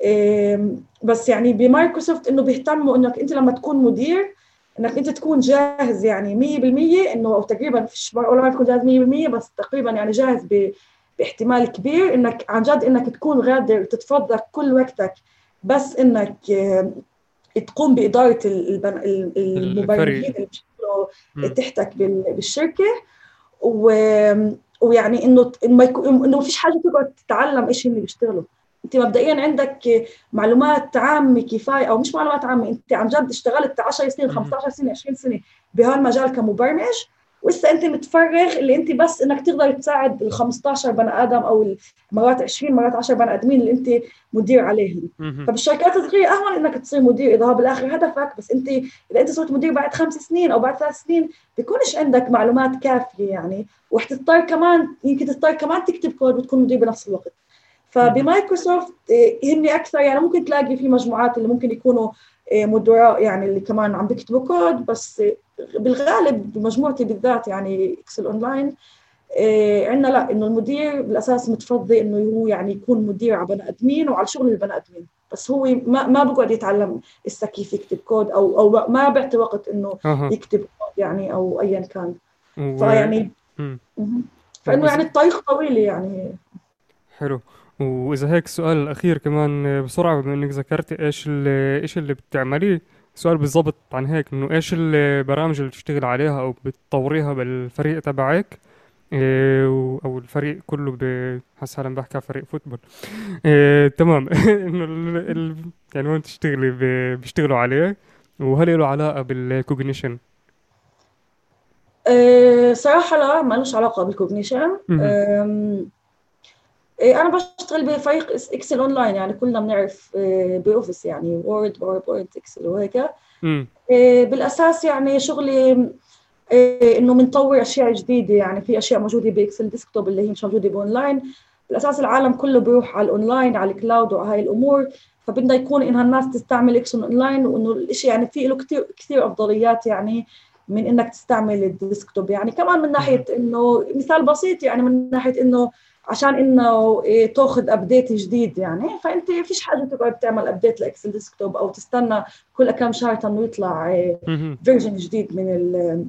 إيه بس يعني بمايكروسوفت إنه بيهتموا إنك أنت لما تكون مدير إنك أنت تكون جاهز يعني 100% إنه أو تقريبا فيش ما تكون جاهز 100% بس تقريبا يعني جاهز باحتمال كبير إنك عن جد إنك تكون غادر تتفضل كل وقتك بس إنك آه، تقوم بإدارة المبرمجين اللي بيشتغلوا تحتك بالشركة. ويعني إنه إنه ما فيش حاجة تقعد تتعلم إيش اللي بيشتغلوا. انت مبدئيا عندك معلومات عامة كفاية أو مش معلومات عامة انت عن جد اشتغلت 10 سنين 15 سنة 20 سنة بهالمجال كمبرمج ولسه انت متفرغ اللي انت بس إنك تقدر تساعد ال 15 بني آدم أو مرات 20 مرات 10 بني آدمين اللي انت مدير عليهم. فبالشركات الصغيرة أهون إنك تصير مدير إذا هو بالآخر هدفك بس انت إذا انت صرت مدير بعد خمس سنين أو بعد ثلاث سنين بيكونش عندك معلومات كافية يعني وحتضطر كمان يمكن تضطر كمان تكتب كود وتكون مدير بنفس الوقت. فبمايكروسوفت هن آه، أكثر يعني ممكن تلاقي في مجموعات اللي ممكن يكونوا آه، مدراء يعني اللي كمان عم بيكتبوا كود بس بالغالب بمجموعتي بالذات يعني Excel Online آه، عندنا لا إنه المدير بالأساس متفضي إنه هو يعني يكون مدير على بني آدمين وعلى شغل البني آدمين. بس هو ما ما بقعد يتعلم لسه كيف يكتب كود أو أو ما بيعطي وقت إنه يكتب كود يعني أو ايا كان. فيعني فإنه يعني الطريق طويل يعني. حلو. وإذا هيك السؤال الأخير كمان بسرعة بما إنك ذكرتي إيش اللي إيش اللي بتعمليه سؤال بالضبط عن هيك إنه إيش البرامج اللي بتشتغل عليها أو بتطوريها بالفريق تبعك إيه أو الفريق كله ب حاسس حالي بحكي فريق football. إيه تمام. *laughs* إنه ال... ال... يعني وين تشتغلي ب... بيشتغلوا عليه وهل له علاقة بال cognition أه صراحة لا ما لهش علاقة بالكوجنيشن أنا بشتغل بفريق إكسل أونلاين يعني كلنا بنعرف إيه، بأوفيس يعني وورد باوربوينت إكسل وهيك. إيه، بالأساس يعني شغلي إنه بنطور أشياء جديدة يعني في أشياء موجودة بإكسل desktop اللي هي مش موجودة بأونلاين. بالأساس العالم كله بيروح على الأونلاين على ال cloud وعلى هاي الأمور. فبدنا يكون إنها الناس تستعمل إكسل أونلاين وإنه الشيء يعني في له كثير كثير أفضليات يعني من إنك تستعمل ال desktop. يعني كمان من ناحية إنه مثال بسيط يعني من ناحية إنه عشان إنه إيه، تاخذ update جديد يعني. فأنت فيش حاجة تقعد تعمل update لإكسل desktop أو تستنى كل كم شهر انه يطلع version إيه، جديد من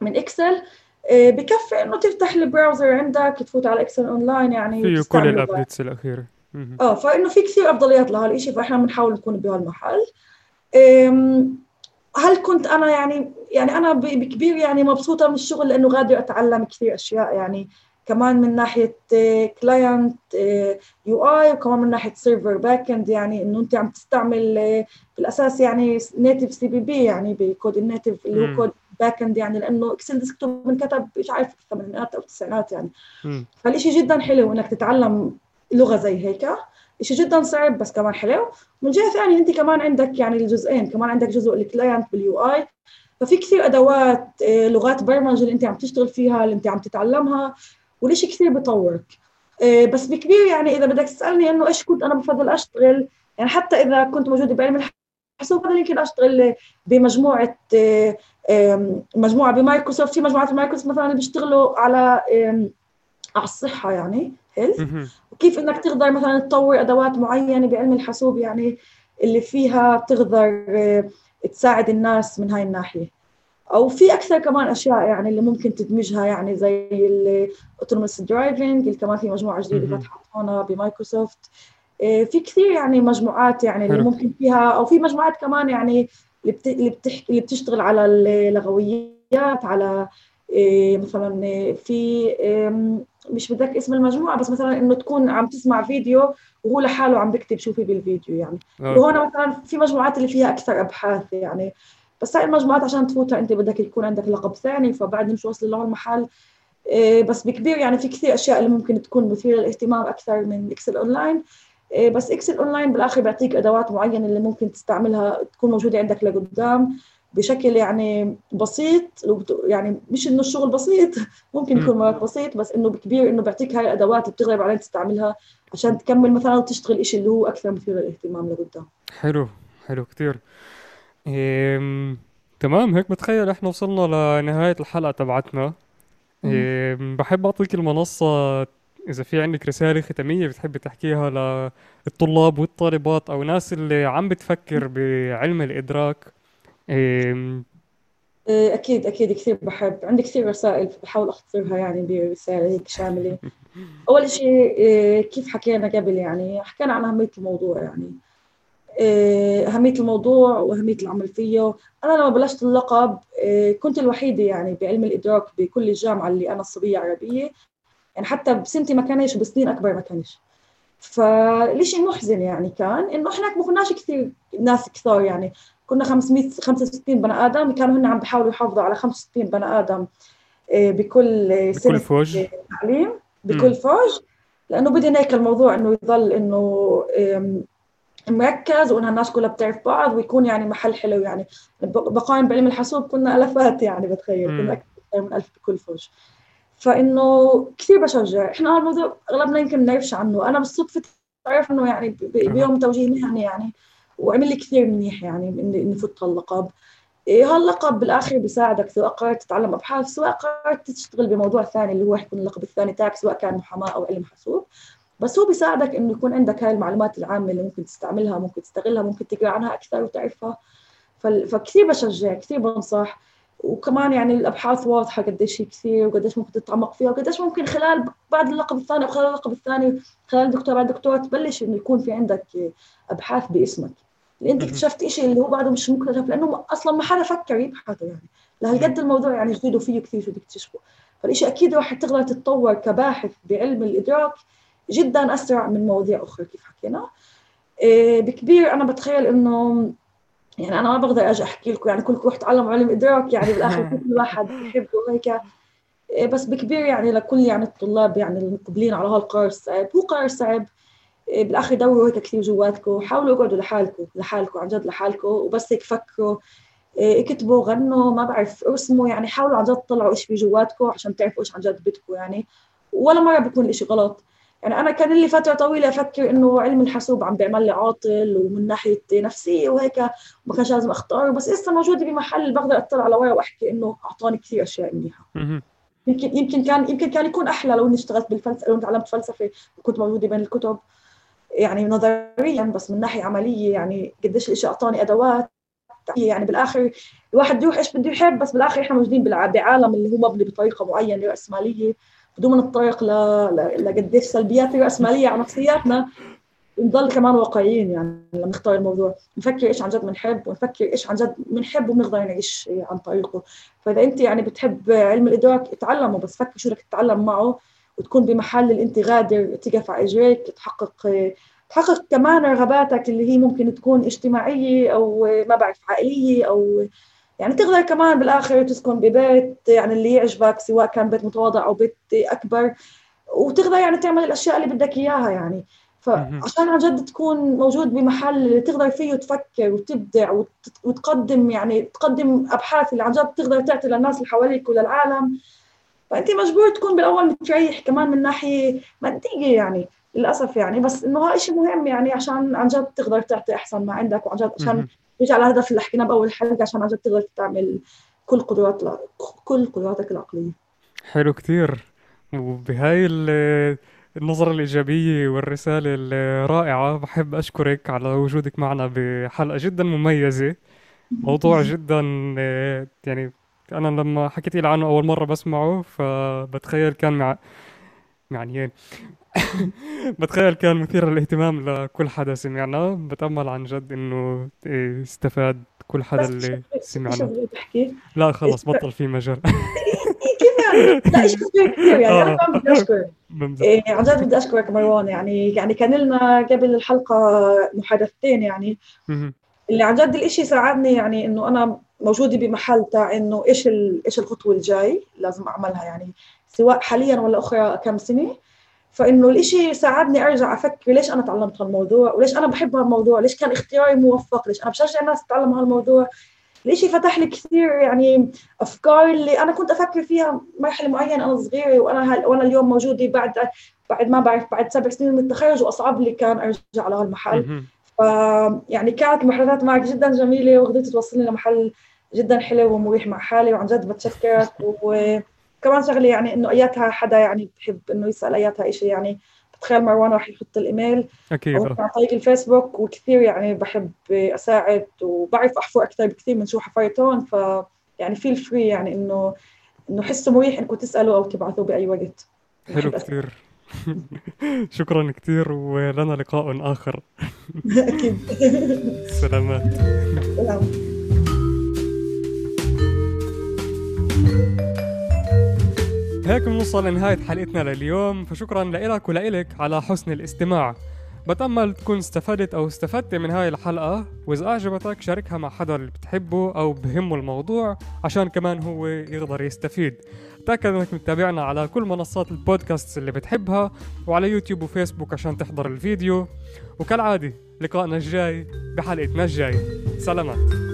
من إكسل. إيه، بكفي إنه تفتح ال browser عندك تفوت على إكسل أونلاين يعني فيه كل ال updates الأخيرة. آه فإنه في كثير أفضليات لهالشيء فإحنا بنحاول نكون بهالمحل. هل كنت أنا يعني يعني أنا بكبير يعني مبسوطة من الشغل لأنه غادر أتعلم كثير أشياء يعني. كمان من ناحية client UI وكمان من ناحية server back end يعني إنه أنت عم تستعمل آه، بالأساس يعني native CPP يعني بكود ال native اللي هو code back end يعني لأنه اكسل desktop انكتب مش عارف الثمانينات أو التسعينات يعني. فالشيء جدا حلو إنك تتعلم لغة زي هيك. شيء جدا صعب بس كمان حلو. من جهة ثانية أنت كمان عندك يعني الجزئين. كمان عندك جزء ال client بال UI ففي كثير أدوات آه، لغات برمجة اللي أنت عم تشتغل فيها اللي أنت عم تتعلمها. والشيء كثير بيطورك آه، بس بكبير يعني إذا بدك تسألني إنه إيش كنت أنا بفضل أشتغل يعني حتى إذا كنت موجودة بعلم الحاسوب هذا يمكن أشتغل بمجموعة آه، مجموعة بمايكروسوفت في مجموعات مايكروسوفت مثلا اللي بيشتغلوا على على الصحة يعني health وكيف إنك تقدر مثلا تطور أدوات معينة بعلم الحاسوب يعني اللي فيها بتقدر آه، تساعد الناس من هاي الناحية؟ أو في أكثر كمان أشياء يعني اللي ممكن تدمجها يعني زي ال autonomous driving اللي كمان في مجموعة جديدة فتحت هون بمايكروسوفت في كثير يعني مجموعات يعني اللي ممكن فيها أو في مجموعات كمان يعني اللي اللي بتحكي اللي بتشتغل على اللغويات على آه، مثلا في مش بتذكر اسم المجموعة بس مثلا إنه تكون عم تسمع فيديو وهو لحاله عم بكتب شو في بالفيديو يعني. وهون مثلا في مجموعات اللي فيها أكثر أبحاث يعني. بس هاي المجموعات عشان تفوتها انت بدك يكون عندك لقب ثاني فبعد مش واصل له المحل؟ إيه، بس بكبير يعني في كثير أشياء اللي ممكن تكون مثيرة للاهتمام أكثر من إكسل أونلاين. إيه، بس إكسل أونلاين بالآخر بيعطيك أدوات معينة اللي ممكن تستعملها تكون موجودة عندك لقدام بشكل يعني بسيط يعني مش إنه الشغل بسيط *laughs* ممكن يكون مرات بسيط بس إنه بكبير إنه بيعطيك هاي الأدوات اللي بتقدر بعدين تستعملها عشان تكمل مثلا وتشتغل شيء اللي هو أكثر مثير للاهتمام لقدام. حلو حلو كثير. تمام هيك بتخيل إحنا وصلنا لنهاية الحلقة تبعتنا. بحب أعطيك المنصة إذا في عندك رسالة ختامية بتحبي تحكيها للطلاب والطالبات أو ناس اللي عم بتفكر بعلم الإدراك. إيه... أكيد أكيد كثير بحب. عندي كثير رسائل بحاول أختصرها يعني برسالة هيك شاملة. *laughs* أول شيء إيه، كيف حكينا قبل يعني؟ حكينا عن أهمية الموضوع يعني. آه، أهمية الموضوع وأهمية العمل فيه. أنا لما بلشت اللقب آه، كنت الوحيدة يعني بعلم الإدراك بكل الجامعة اللي أنا الصبية عربية. يعني حتى بسنتي ما كانش وبسنين أكبر ما كانش. فالشيء محزن يعني كان إنه إحنا ما كناش كثير ناس كثار يعني. كنا 500 65 بني آدم. كانوا هن عم بيحاولوا يحافظوا على 65 بني آدم آه، بكل سنة بكل فوج. تعليم بكل فوج. لأنه بدنا هيك الموضوع إنه يضل إنه مركز وإنها الناس كلها بتعرف بعض ويكون يعني محل حلو يعني. بقائم بعلم الحاسوب كنا الافات يعني بتخيل. كنا أكثر من ألف بكل فوج. فإنه كثير بشجع. إحنا هذا الموضوع أغلبنا يمكن ما نعرفش عنه. أنا بالصدفة تعرف إنه يعني بيوم توجيه مهني يعني وعمل لي كثير منيح يعني إني فت هاللقب. إيه هاللقب بالآخر بيساعدك سواء قررت تتعلم أبحاث سواء قررت تشتغل بموضوع ثاني اللي هو حيكون اللقب الثاني تاعك سواء كان محاماة أو علم حاسوب. بس هو بيساعدك إنه يكون عندك هاي المعلومات العامة اللي ممكن تستعملها ممكن تستغلها ممكن تقرأ عنها أكثر وتعرفها. فكثير بشجع كثير بنصح. وكمان يعني الأبحاث واضحة قديش هي كثير وقديش ممكن تتعمق فيها وقديش ممكن خلال بعد اللقب الثاني أو خلال اللقب الثاني خلال دكتور بعد دكتور تبلش إنه يكون في عندك أبحاث باسمك. اللي أنت اكتشفت شيء اللي هو بعده مش مكتشف لأنه أصلا ما حدا فكر يبحثه يعني. لهالقد الموضوع يعني جديد وفيه كثير شو بيكتشفوا فالشيء أكيد راح تقدر تتطور كباحث بعلم الإدراك جدا أسرع من مواضيع أخرى كيف حكينا. إيه بكبير أنا بتخيل إنه يعني أنا ما بقدر أجي أحكي لكم يعني كلكم روح تعلموا علم إدراك يعني بالآخر كل واحد بحب وهيك. إيه بس بكبير يعني لكل يعني الطلاب يعني المقبلين على هالقرار الصعب هو قرار صعب. إيه بالآخر دوروا هيك كثير جواتكم. حاولوا اقعدوا لحالكم لحالكم عن جد لحالكم وبس هيك فكروا. اكتبوا غنوا ما بعرف ارسموا يعني حاولوا عن جد تطلعوا إيش في جواتكم عشان تعرفوا إيش عن جد بدكم يعني. ولا مرة بيكون الإشي غلط. يعني أنا كان لي فترة طويلة أفكر إنه علم الحاسوب عم بيعمل لي عاطل ومن ناحية نفسيه وهيك وما كانش لازم اختاره بس لسه موجودة بمحل بقدر أطلع على ورا وأحكي إنه أعطاني كثير أشياء منيحة. يمكن يمكن كان يمكن كان يكون أحلى لو إني اشتغلت بالفلسفه لو تعلمت فلسفة وكنت موجودة بين الكتب يعني نظريا بس من ناحية عملية يعني قديش الإشي أعطاني أدوات. يعني بالآخر الواحد يروح إيش بده يحب بس بالآخر إحنا موجودين بعالم اللي هو مبني بطريقة معينة رأسمالية. بدون نتطرق لقديش سلبيات الراسماليه على نفسياتنا نضل كمان واقعيين يعني لما نختار الموضوع. نفكر إيش عن جد بنحب ونفكر إيش عن جد بنحب وبنقدر نعيش عن طريقه. فإذا أنت يعني بتحب علم الإدراك اتعلمه بس فكر شو بدك تتعلم معه وتكون بمحل اللي انت غادر تقف على إجريك تحقق تحقق كمان رغباتك اللي هي ممكن تكون اجتماعية أو ما بعرف عائلية أو يعني تقدر كمان بالآخر تسكن ببيت يعني اللي يعجبك سواء كان بيت متواضع أو بيت أكبر. وتقدر يعني تعمل الأشياء اللي بدك إياها يعني. فعشان عن جد تكون موجود بمحل اللي تقدر فيه تفكر وتبدع وتقدم يعني تقدم أبحاث اللي عن جد تقدر تعطي للناس اللي حواليك وللعالم. فأنت مجبور تكون بالأول متريح كمان من ناحية ماديه يعني للأسف يعني. بس إنه هذا شيء مهم يعني عشان عن جد تقدر تعطي أحسن ما عندك وعن جد عشان نرجع على الهدف اللي حكيناه بأول حلقه عشان عن جد تقدر تعمل كل قدرات كل قدراتك العقلية. حلو كثير وبهاي النظرة الإيجابية والرسالة الرائعة بحب أشكرك على وجودك معنا بحلقة جدا مميزة. *laughs* موضوع جدا يعني أنا لما حكيت لي عنه أول مرة بسمعه فبتخيل كان مع يعني *laughs* بتخيل كان مثير للاهتمام لكل حدا سمعنا. بتأمل عن جد إنه استفاد كل حدا اللي سمعنا. لا خلص بطل في مجال. *laughs* كيف يعني؟ لا شيء كثير يعني أنا كمان بدي أشكر. إيه عن جد بدي أشكرك مروان. يعني يعني كان لنا قبل الحلقة محادثتين يعني. اللي عن جد الإشي ساعدني يعني إنه أنا موجودة بمحل تاع إنه إيش إيش الخطوة الجاي لازم أعملها يعني سواء حاليا ولا أخرى كم سنة. فإنه الإشي ساعدني أرجع أفكر ليش أنا تعلمت هالموضوع؟ وليش أنا بحب هالموضوع؟ ليش كان اختياري موفق ليش أنا بشجع الناس تتعلم هالموضوع؟ الإشي فتح لي كثير يعني أفكار اللي أنا كنت أفكر فيها مرحلة معينة أنا صغيرة وأنا هل وأنا اليوم موجودة بعد بعد ما بعرف بعد سبع سنين من التخرج وأصعب لي كان أرجع لهالمحل. ف يعني كانت المحادثات معك جدا جميلة وقدرت توصلني لمحل جدا حلو ومريح مع حالي وعن جد بتشكرك و كمان شغلة يعني إنه أياتها حدا يعني بحب إنه يسأل أياتها شيء يعني. بتخيل مروان راح يحط الإيميل. أكيد. عن طريق الفيسبوك وكثير يعني بحب أساعد وبعرف احفر أكثر بكثير من شو حفرت هون ف يعني feel free يعني إنه إنه حسوا مريح انكم تسألوا أو تبعثوا بأي وقت. حلو كثير. *laughs* شكرا كثير ولنا لقاء آخر. *laughs* أكيد. سلامات. سلام. هيك بنوصل لنهاية حلقتنا لليوم فشكرا لك ولإلك على حسن الاستماع. بتأمل تكون استفدت أو استفدت من هاي الحلقة. وإذا أعجبتك شاركها مع حدا اللي بتحبه أو بهمه الموضوع عشان كمان هو يقدر يستفيد. تأكد أنك متابعنا على كل منصات البودكاست اللي بتحبها وعلى يوتيوب وفيسبوك عشان تحضر الفيديو. وكالعادة لقائنا الجاي بحلقتنا الجاي سلامات.